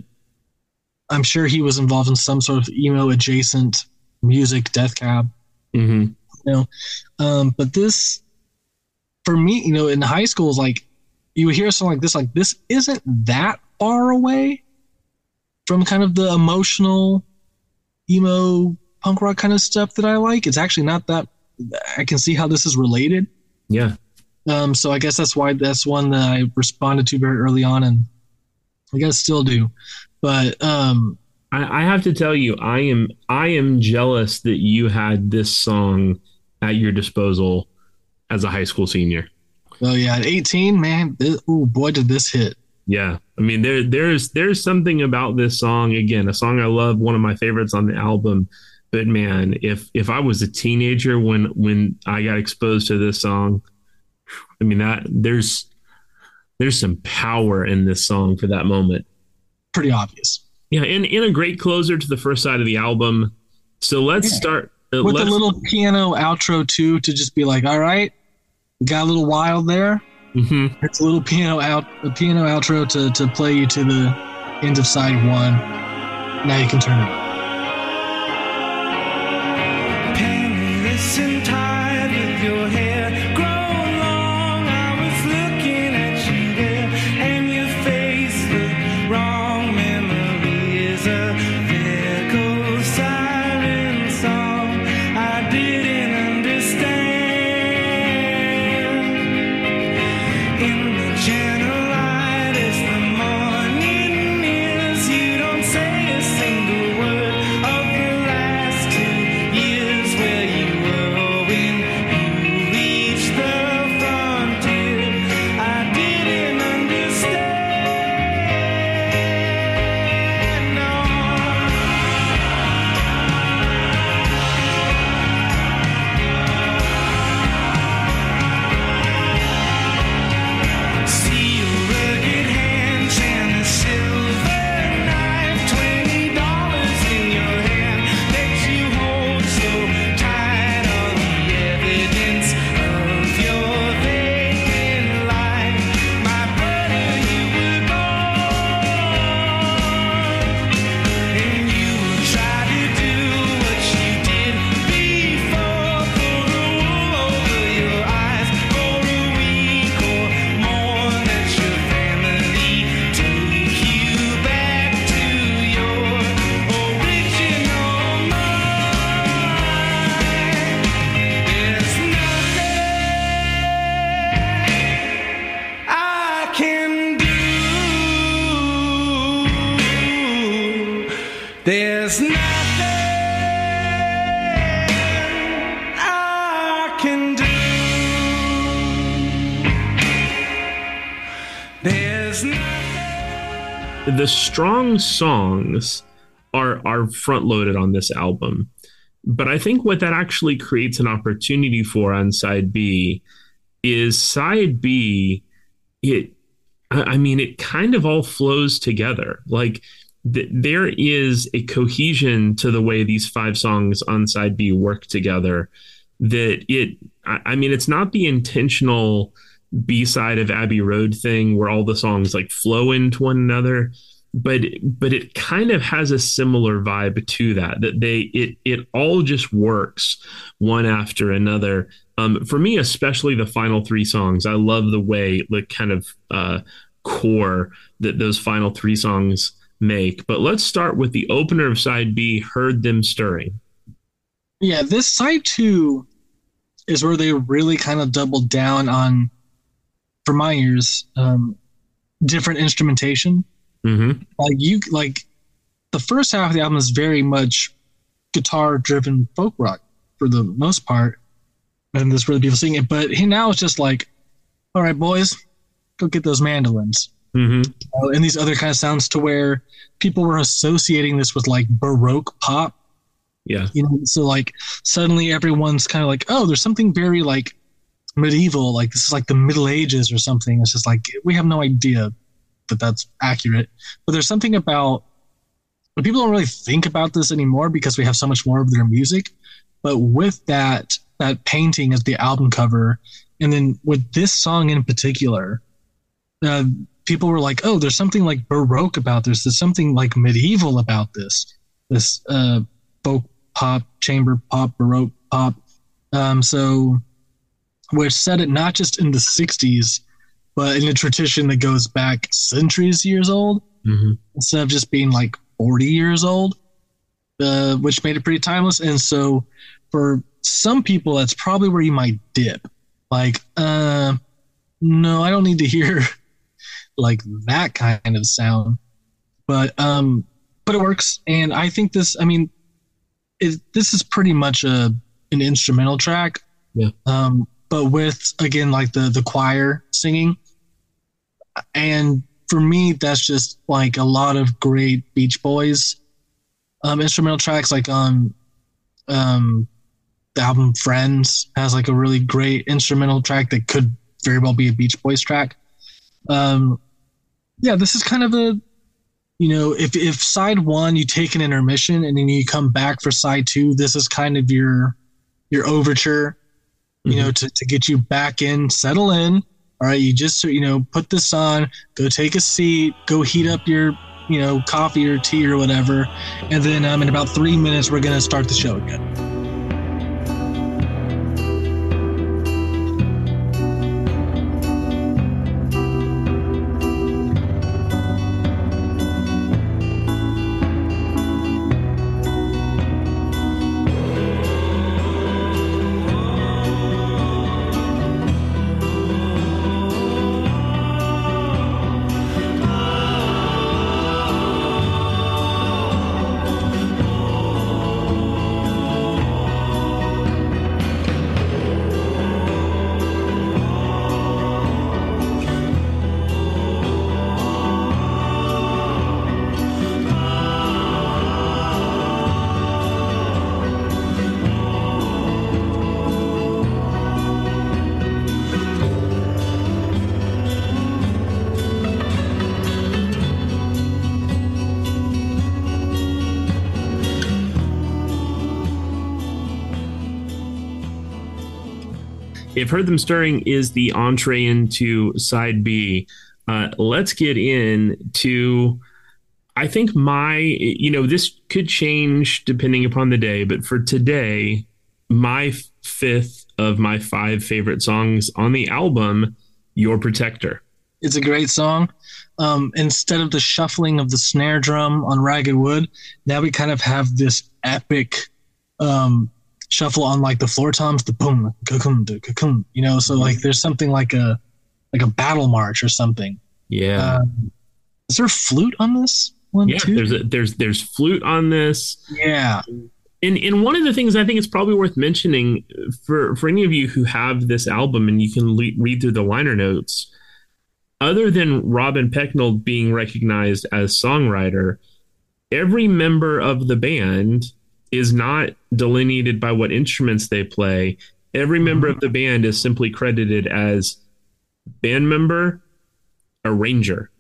I'm sure he was involved in some sort of emo adjacent music, Death Cab. hmm Um, but this, for me, you know, in high school, is like you would hear something like this, like this isn't that far away from kind of the emotional, emo punk rock kind of stuff that I like. It's actually not that. I can see how this is related. yeah Um, so I guess that's why that's one that I responded to very early on, and I guess still do. But um, I, I have to tell you, I am I am jealous that you had this song at your disposal as a high school senior. oh yeah, at 18, man, this, oh boy, did this hit. Yeah, I mean there there's there's something about this song again, a song I love, one of my favorites on the album. But man, if if I was a teenager when when I got exposed to this song, I mean that there's there's some power in this song for that moment. Pretty obvious. Yeah, and, and a great closer to the first side of the album. So let's Yeah. start. uh, with let's, a little piano outro too to just be like all right got a little wild there Mhm. it's a little piano out a piano outro to, to play you to the end of side one now you can turn it the strong songs are are front loaded on this album. But I think what that actually creates an opportunity for on side B is side B it I mean it kind of all flows together. Like th- there is a cohesion to the way these five songs on side B work together that it I, I mean it's not the intentional B side of Abbey Road thing where all the songs like flow into one another. But but it kind of has a similar vibe to that that they it it all just works one after another. Um, for me especially the final three songs i love the way the kind of uh, core that those final three songs make. But let's start with the opener of side b heard them stirring. Yeah this side two is where they really kind of doubled down on for my ears um, different instrumentation mm-hmm. like you like the first half of the album is very much guitar driven folk rock for the most part and there's really people singing it but he now is just like all right boys go get those mandolins Mm-hmm. uh, and these other kind of sounds to where people were associating this with like baroque pop yeah you know so like suddenly everyone's kind of like oh there's something very like medieval like this is like the middle ages or something. It's just like we have no idea that that's accurate. But there's something about but people don't really think about this anymore because we have so much more of their music. But with that that painting as the album cover and then with this song in particular uh, people were like oh there's something like baroque about this. There's something like medieval about this. This uh folk pop chamber pop baroque pop. Um so which set it not just in the 60s but in a tradition that goes back centuries years old mm-hmm. instead of just being like 40 years old, uh, which made it pretty timeless. And so for some people, that's probably where you might dip. Like, uh, no, I don't need to hear like that kind of sound. But um, but it works, and I think this. I mean, it, this is pretty much a an instrumental track. Yeah. Um, but with again like the the choir singing, and for me, that's just like a lot of great Beach Boys um, instrumental tracks. Like on um, the album Friends has like a really great instrumental track that could very well be a Beach Boys track. Um, yeah, this is kind of a you know if if side one you take an intermission and then you come back for side two, this is kind of your your overture. You Mm-hmm. know, to, to get you back in, settle in, all right, you just you know put this on, go take a seat, go heat up your you know coffee or tea or whatever, and then um, in about three minutes we're gonna start the show again. If heard them stirring is the entree into side b uh, let's get in to. i think my you know this could change depending upon the day but for today my fifth of my five favorite songs on the album your protector It's a great song. Um, instead of the shuffling of the snare drum on Ragged Wood, now we kind of have this epic um, shuffle on like the floor toms, the boom, ka-kum, ka-kum, you know. So like there's something like a like a battle march or something. yeah Um, is there flute on this one yeah too? there's a, there's there's flute on this yeah, and and one of the things I think it's probably worth mentioning for for any of you who have this album and you can le- read through the liner notes, other than Robin Pecknold being recognized as songwriter, every member of the band is not delineated by what instruments they play. Every member of the band is simply credited as band member, arranger.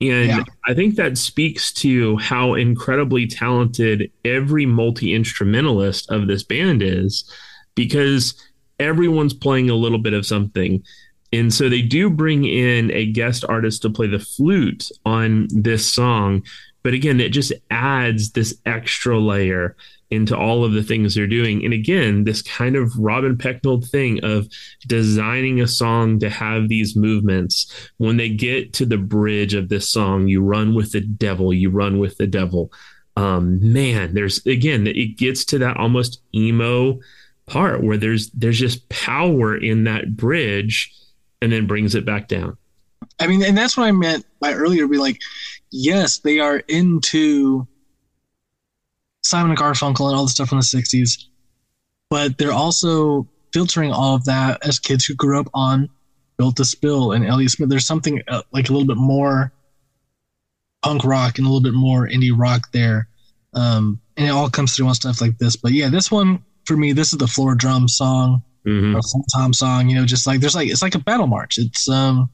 And Yeah. I think that speaks to how incredibly talented every multi instrumentalist of this band is because everyone's playing a little bit of something. And so they do bring in a guest artist to play the flute on this song. But again, it just adds this extra layer into all of the things they're doing. And again, this kind of Robin Pecknold thing of designing a song to have these movements. When they get to the bridge of this song, you run with the devil, you run with the devil. Um, man, there's again, it gets to that almost emo part where there's there's just power in that bridge and then brings it back down. I mean, and that's what I meant by earlier. Be like, yes, they are into Simon and Garfunkel and all the stuff from the '60s, but they're also filtering all of that as kids who grew up on Built to Spill and Elliott Smith. There's something uh, like a little bit more punk rock and a little bit more indie rock there, um, and it all comes through on stuff like this. But yeah, this one for me, this is the floor drum song Mhm. or full time song. You know, just like there's like it's like a battle march. It's um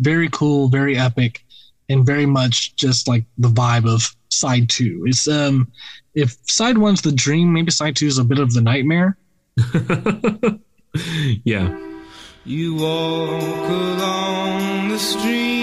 very cool, very epic, and very much just like the vibe of side two. It's um if side one's the dream, maybe side two is a bit of the nightmare. yeah. You walk along the stream,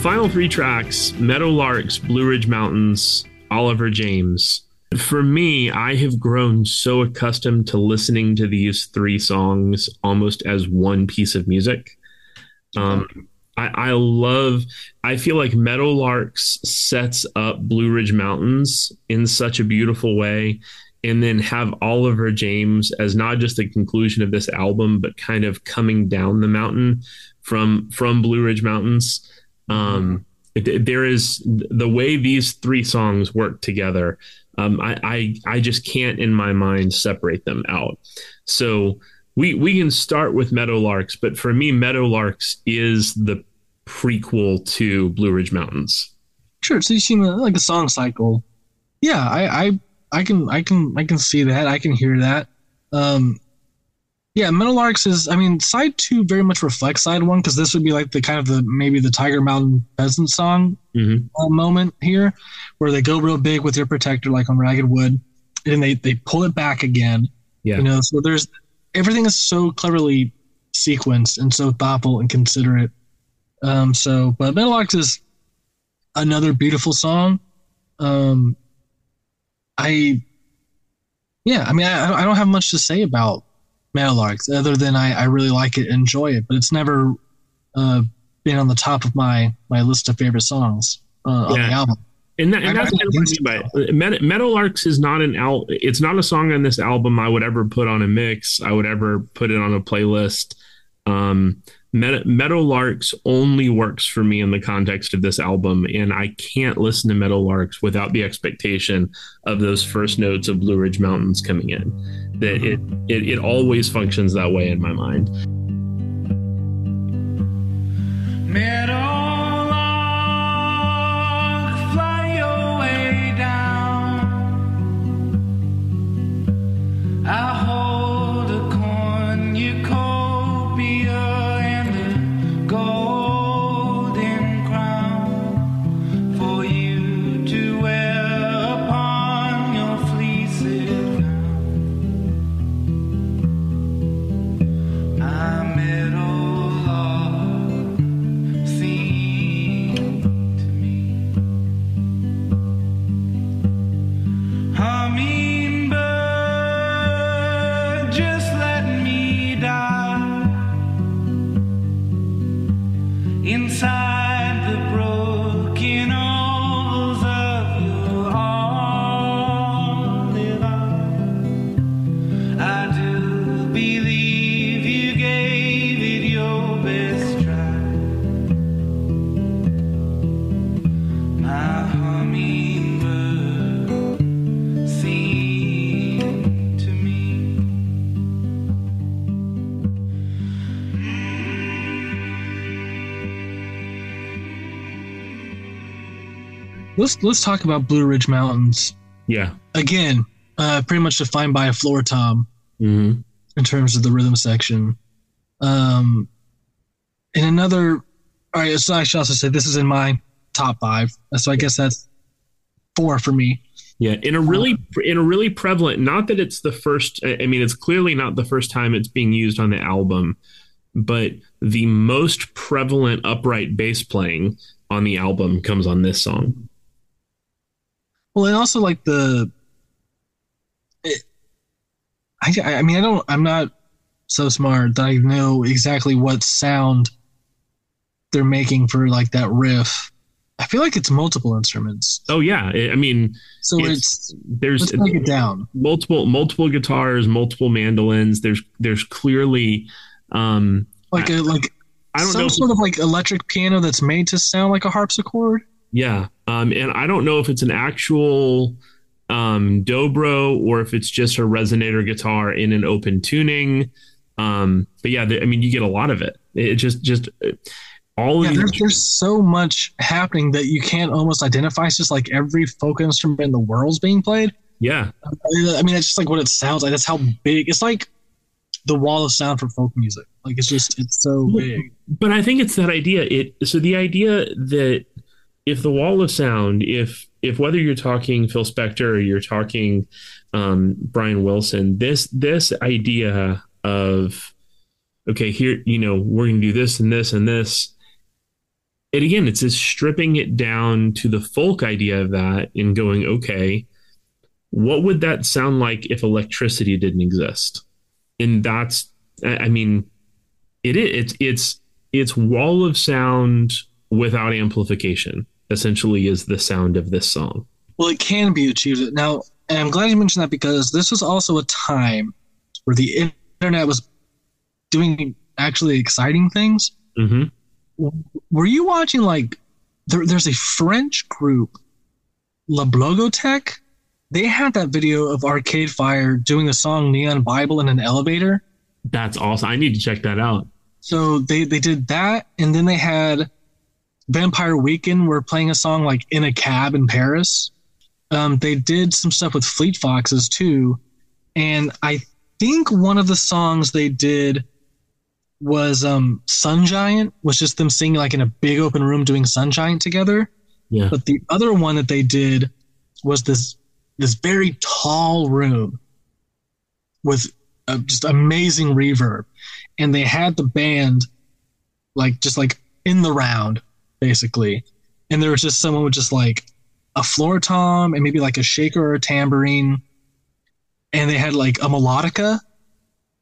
final three tracks Meadowlarks, Blue Ridge Mountains, Oliver James. For me, I have grown so accustomed to listening to these three songs almost as one piece of music. Um, I, I love, I feel like Meadowlarks sets up Blue Ridge Mountains in such a beautiful way. And then have Oliver James as not just the conclusion of this album, but kind of coming down the mountain from from Blue Ridge Mountains um there is the way these three songs work together um I, I i just can't in my mind separate them out so we we can start with meadowlarks but for me meadowlarks is the prequel to blue ridge mountains Sure. So you see like a song cycle. Yeah, I, I I can I can I can see that. I can hear that. Um yeah, Meadowlarks is I mean side two very much reflects side one because this would be like the kind of the maybe the Tiger Mountain Peasant song Mhm. uh, moment here where they go real big with your protector like on Ragged Wood and then they they pull it back again. Yeah. You know, so there's everything is so cleverly sequenced and so thoughtful and considerate. Um so but Meadowlarks is another beautiful song. Um, I, yeah, I mean, I, I don't have much to say about Meadowlarks other than I, I really like it, enjoy it, but it's never uh, been on the top of my my list of favorite songs uh, on the album. and, that, and I that's kind of what I mean by it. Meadowlarks is not an al it's not a song on this album i would ever put on a mix i would ever put it on a playlist um Meadow, Meadowlarks only works for me in the context of this album, and I can't listen to Meadowlarks without the expectation of those first notes of Blue Ridge Mountains coming in. That it it, it always functions that way in my mind. Let's let's talk about Blue Ridge Mountains Yeah. again. Uh, pretty much defined by a floor tom hmm in terms of the rhythm section. Um, and another, all right. So I should also say this is in my top five. So I guess that's four for me. Yeah, in a really in a really prevalent. Not that it's the first. I mean, it's clearly not the first time it's being used on the album, but the most prevalent upright bass playing on the album comes on this song. Well, and also like the, it, I I mean I don't I'm not so smart that I know exactly what sound they're making for like that riff. I feel like it's multiple instruments. Oh yeah, I mean, So It's- it's, there's let's break it down. multiple multiple guitars, multiple mandolins. There's there's clearly, um, Like a like I don't some know. sort of like electric piano that's made to sound like a harpsichord. Yeah. Um, and I don't know if it's an actual um, dobro or if it's just a resonator guitar in an open tuning. Um, but yeah, the, I mean, you get a lot of it. It just, just uh, all Yeah, of there's, there's so much happening that you can't almost identify. It's just like every folk instrument in the world's being played. Yeah. I mean, that's just like what it sounds like. That's how big. It's like the wall of sound for folk music. Like it's just it's so big. But I think it's that idea. It so the idea that if the wall of sound, if if whether you're talking Phil Spector or you're talking um, Brian Wilson, this this idea of okay, here you know we're going to do this and this and this. And again, it's just stripping it down to the folk idea of that and going, okay, what would that sound like if electricity didn't exist? And that's, I mean, it is it's it's it's wall of sound without amplification essentially is the sound of this song Well, it can be achieved now, and I'm glad you mentioned that because this was also a time where the internet was doing actually exciting things. hmm Were you watching like there, there's a French group, La Blogothèque? They had that video of Arcade Fire doing the song Neon Bible in an elevator. that's awesome i need to check that out So they they did that, and then they had Vampire Weekend were playing a song like in a cab in Paris. Um, they did some stuff with Fleet Foxes too, and I think one of the songs they did was um, Sun Giant, was just them singing like in a big open room doing Sun Giant together. yeah But the other one that they did was this this very tall room with uh, just amazing reverb, and they had the band like just like in the round basically, and there was just someone with just like a floor tom and maybe like a shaker or a tambourine, and they had like a melodica,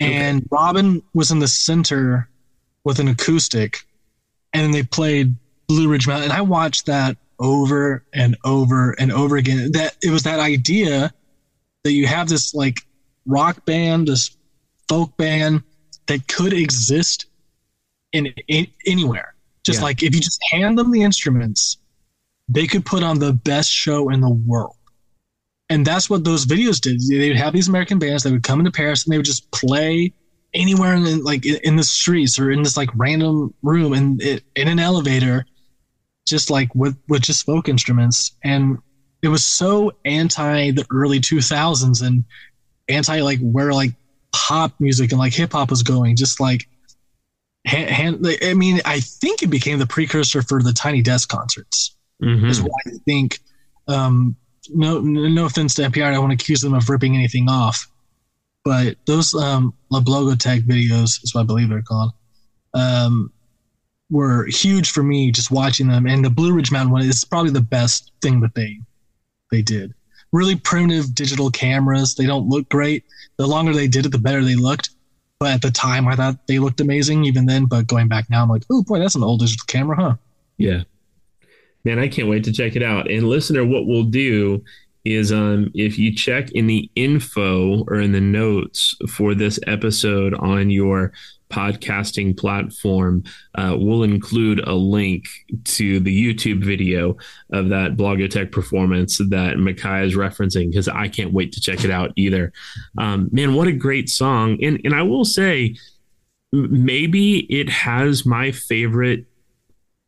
and Robin was in the center with an acoustic, and then they played Blue Ridge Mountain. And I watched that over and over and over again. That it was that idea that you have this like rock band, this folk band that could exist in, in anywhere. Just Yeah. like if you just hand them the instruments, they could put on the best show in the world. And that's what those videos did. They would have these American bands. They would come into Paris and they would just play anywhere in the, like in in the streets or in this like random room and in, in an elevator, just like with with just folk instruments. And it was so anti the early 2000s and anti like where like pop music and like hip hop was going. Just like hand, hand, I mean, I think it became the precursor for the Tiny Desk concerts Mhm. is what I think. Um, no, no offense to NPR, I don't want to accuse them of ripping anything off, but those um, La Blogothèque videos is what I believe they're called. Um, were huge for me just watching them, and the Blue Ridge Mountain one is probably the best thing that they they did. Really primitive digital cameras. They don't look great. The longer they did it, the better they looked. But at the time, I thought they looked amazing even then. But going back now, I'm like, oh boy, that's an old digital camera, huh? Yeah. Man, I can't wait to check it out. And listener, what we'll do is um if you check in the info or in the notes for this episode on your podcasting platform, uh, we'll include a link to the YouTube video of that Blogothèque performance that Micajah is referencing because I can't wait to check it out either. Um, man, what a great song! And and I will say, maybe it has my favorite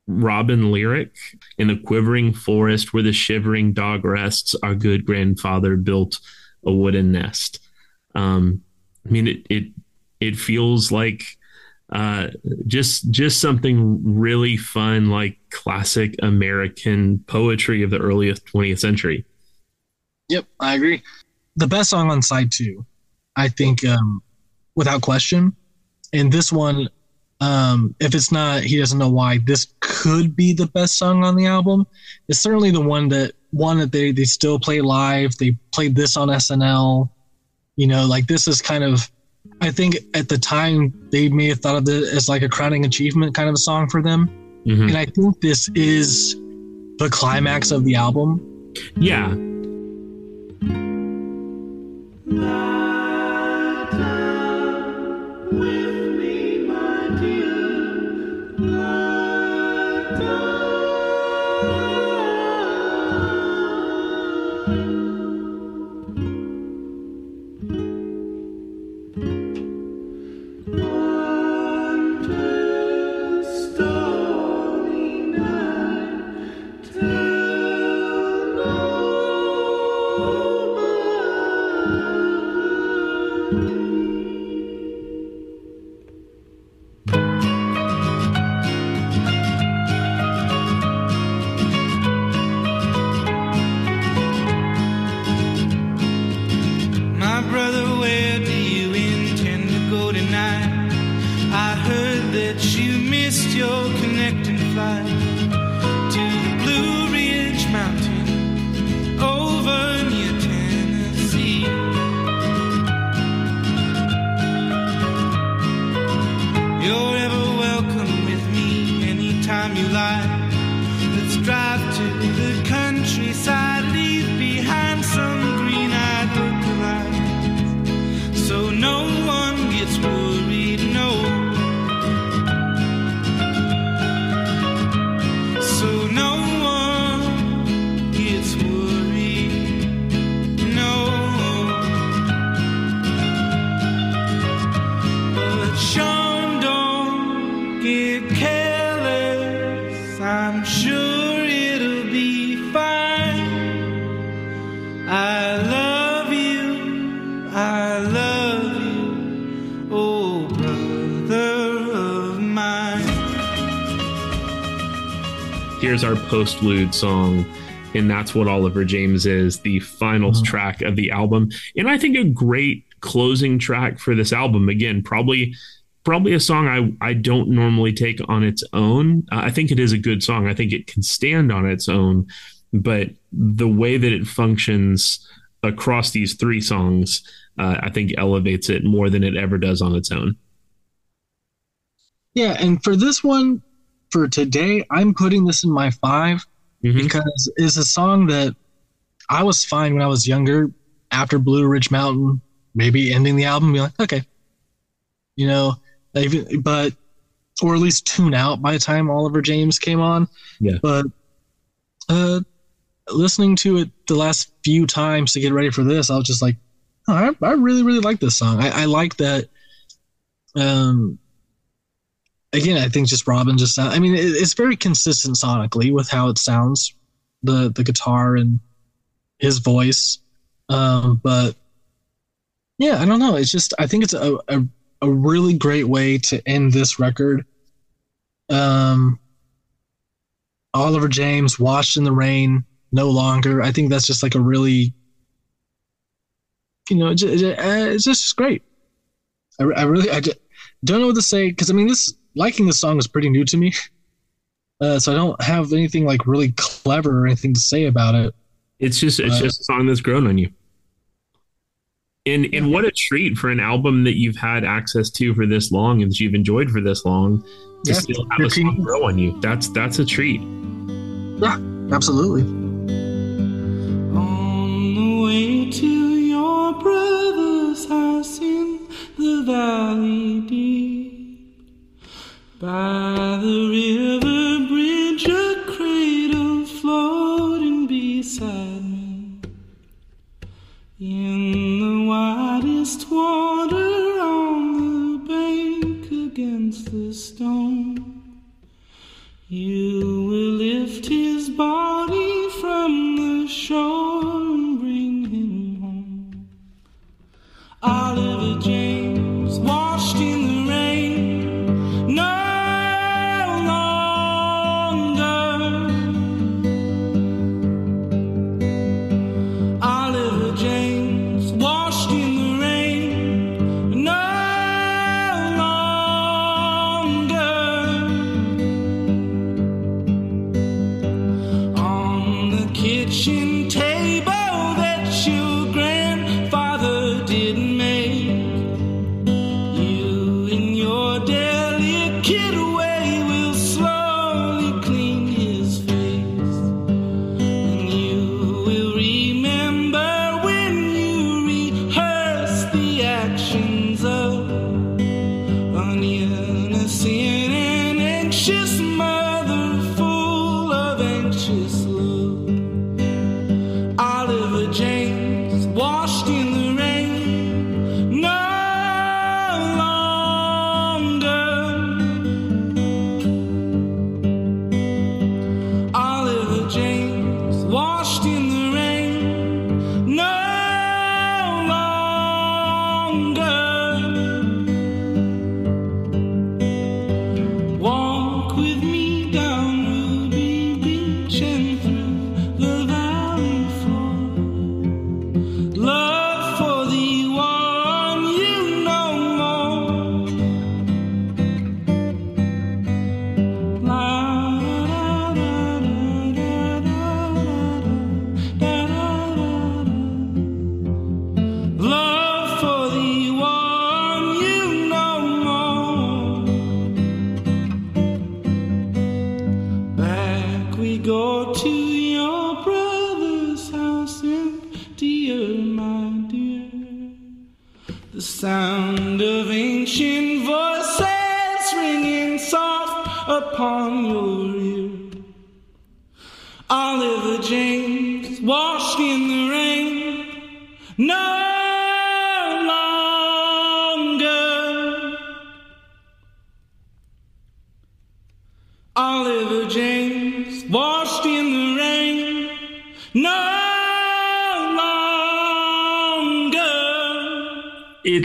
Robin lyric in the quivering forest where the shivering dog rests, our good grandfather built a wooden nest. Um, I mean, it it it feels like uh, just just something really fun, like classic American poetry of the earliest 20th century. Yep, I agree. The best song on side two, I think, um, without question. And this one, um, if it's not, he doesn't know why. This could be the best song on the album. It's certainly the one that one that they they still play live. They played this on SNL. You know, like this is kind of. I think at the time they may have thought of it as like a crowning achievement kind of a song for them. Mhm. And I think this is the climax of the album. Yeah, postlude song and that's what oliver james is the finals Mhm. track of the album. And i think a great closing track for this album. Again probably probably a song i i don't normally take on its own. Uh, i think it is a good song. I think it can stand on its own but the way that it functions across these three songs uh, i think elevates it more than it ever does on its own. Yeah, and for this one, for today, I'm putting this in my 5 Mhm. because it's a song that I was fine when I was younger. After Blue Ridge Mountain, maybe ending the album, be like, okay, you know, even but or at least tune out by the time Oliver James came on. Yeah. But uh, listening to it the last few times to get ready for this, I was just like, oh, I, I really, really like this song. I, I like that. Um, again, I think just Robin just sound, I mean, it, it's very consistent sonically with how it sounds, the the guitar and his voice. Um, but yeah, I don't know. It's just I think it's a, a a really great way to end this record. Um, Oliver James, Washed in the Rain, no longer. I think that's just like a really, you know, it's, it's just great. I, I really, I just don't know what to say because I mean, this liking the song is pretty new to me, uh, so I don't have anything like really clever or anything to say about it. It's just it's Uh, just a song that's grown on you. And and what a treat for an album that you've had access to for this long and that you've enjoyed for this long to Yeah, still have a song repeat. grow on you. That's that's a treat. Yeah, absolutely. On the way to your brother's house in the valley deep, by the river bridge, a cradle floating beside me. In the widest water on the bank against the stone. You will lift his body from the shore and bring him home. Oliver James, washed in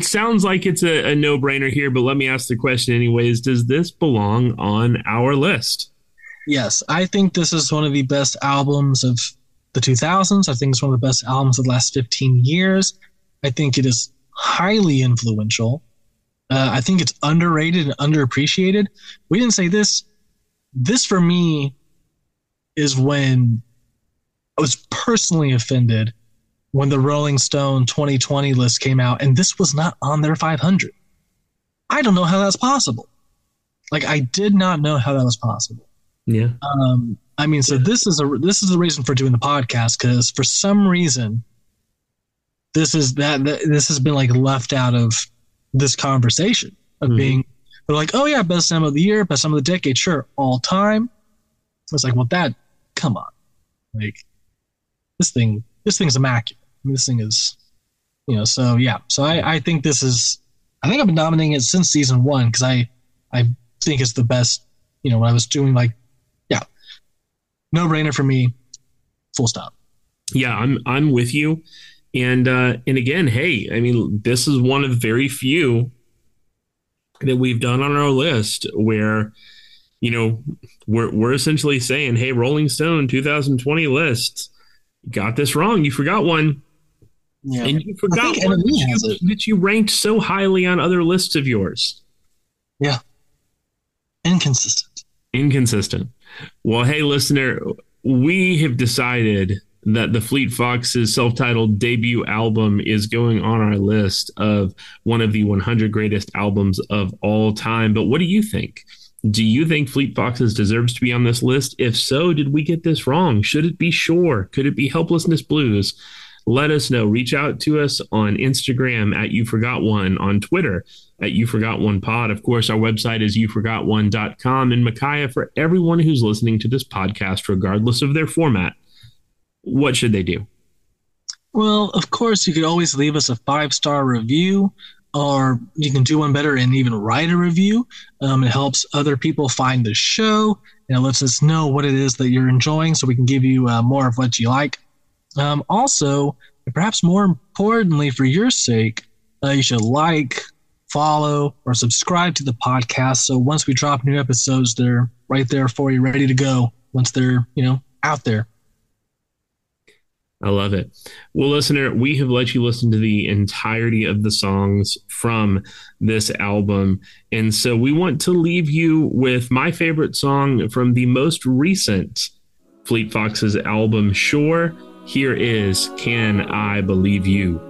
Sounds like it's a, a no-brainer here, but let me ask the question anyways. Does this belong on our list? Yes, I think this is one of the best albums of the 2000s. I think it's one of the best albums of the last 15 years. I think it is highly influential. Uh, I think it's underrated and underappreciated. We didn't say this. This for me is when I was personally offended when the Rolling Stone 2020 list came out and this was not on their 500. I don't know how that's possible. Like I did not know how that was possible. Yeah. Um, I mean, so this is a this is the reason for doing the podcast because for some reason, this is that, that this has been like left out of this conversation of Mhm. being they're like, oh yeah, best album of the year, best album of the decade, sure, all time. It's like, well, that, come on, like this thing, this thing's immaculate. This thing is, you know. So yeah, so I, I think this is, I think I've been nominating it since season one because I, I think it's the best. You know, when I was doing like, yeah, no brainer for me, full stop. Yeah, I'm I'm with you. And uh, and again, hey, I mean, this is one of very few that we've done on our list where, you know, we're we're essentially saying, hey, Rolling Stone 2020 list got this wrong. You forgot one. Yeah. And you forgot one that you, that you ranked so highly on other lists of yours. Yeah. Inconsistent. Inconsistent. Well, hey, listener, we have decided that the Fleet Foxes self titled debut album is going on our list of one of the 100 greatest albums of all time. But what do you think? Do you think Fleet Foxes deserves to be on this list? If so, did we get this wrong? Should it be Shore? Could it be Helplessness Blues? Let us know. Reach out to us on Instagram at You Forgot One, on Twitter at You Forgot One Pod. Of course, our website is YouForgotOne.com. And Micajah, for everyone who's listening to this podcast, regardless of their format, what should they do? Well, of course, you could always leave us a five star review, or you can do one better and even write a review. Um, it helps other people find the show and it lets us know what it is that you're enjoying so we can give you uh, more of what you like. Um, also, perhaps more importantly, for your sake, uh, you should like, follow, or subscribe to the podcast. So once we drop new episodes, they're right there for you, ready to go once they're, you know, out there. I love it. Well, listener, we have let you listen to the entirety of the songs from this album. And so we want to leave you with my favorite song from the most recent Fleet Foxes album, Shore. Here is Can I Believe You?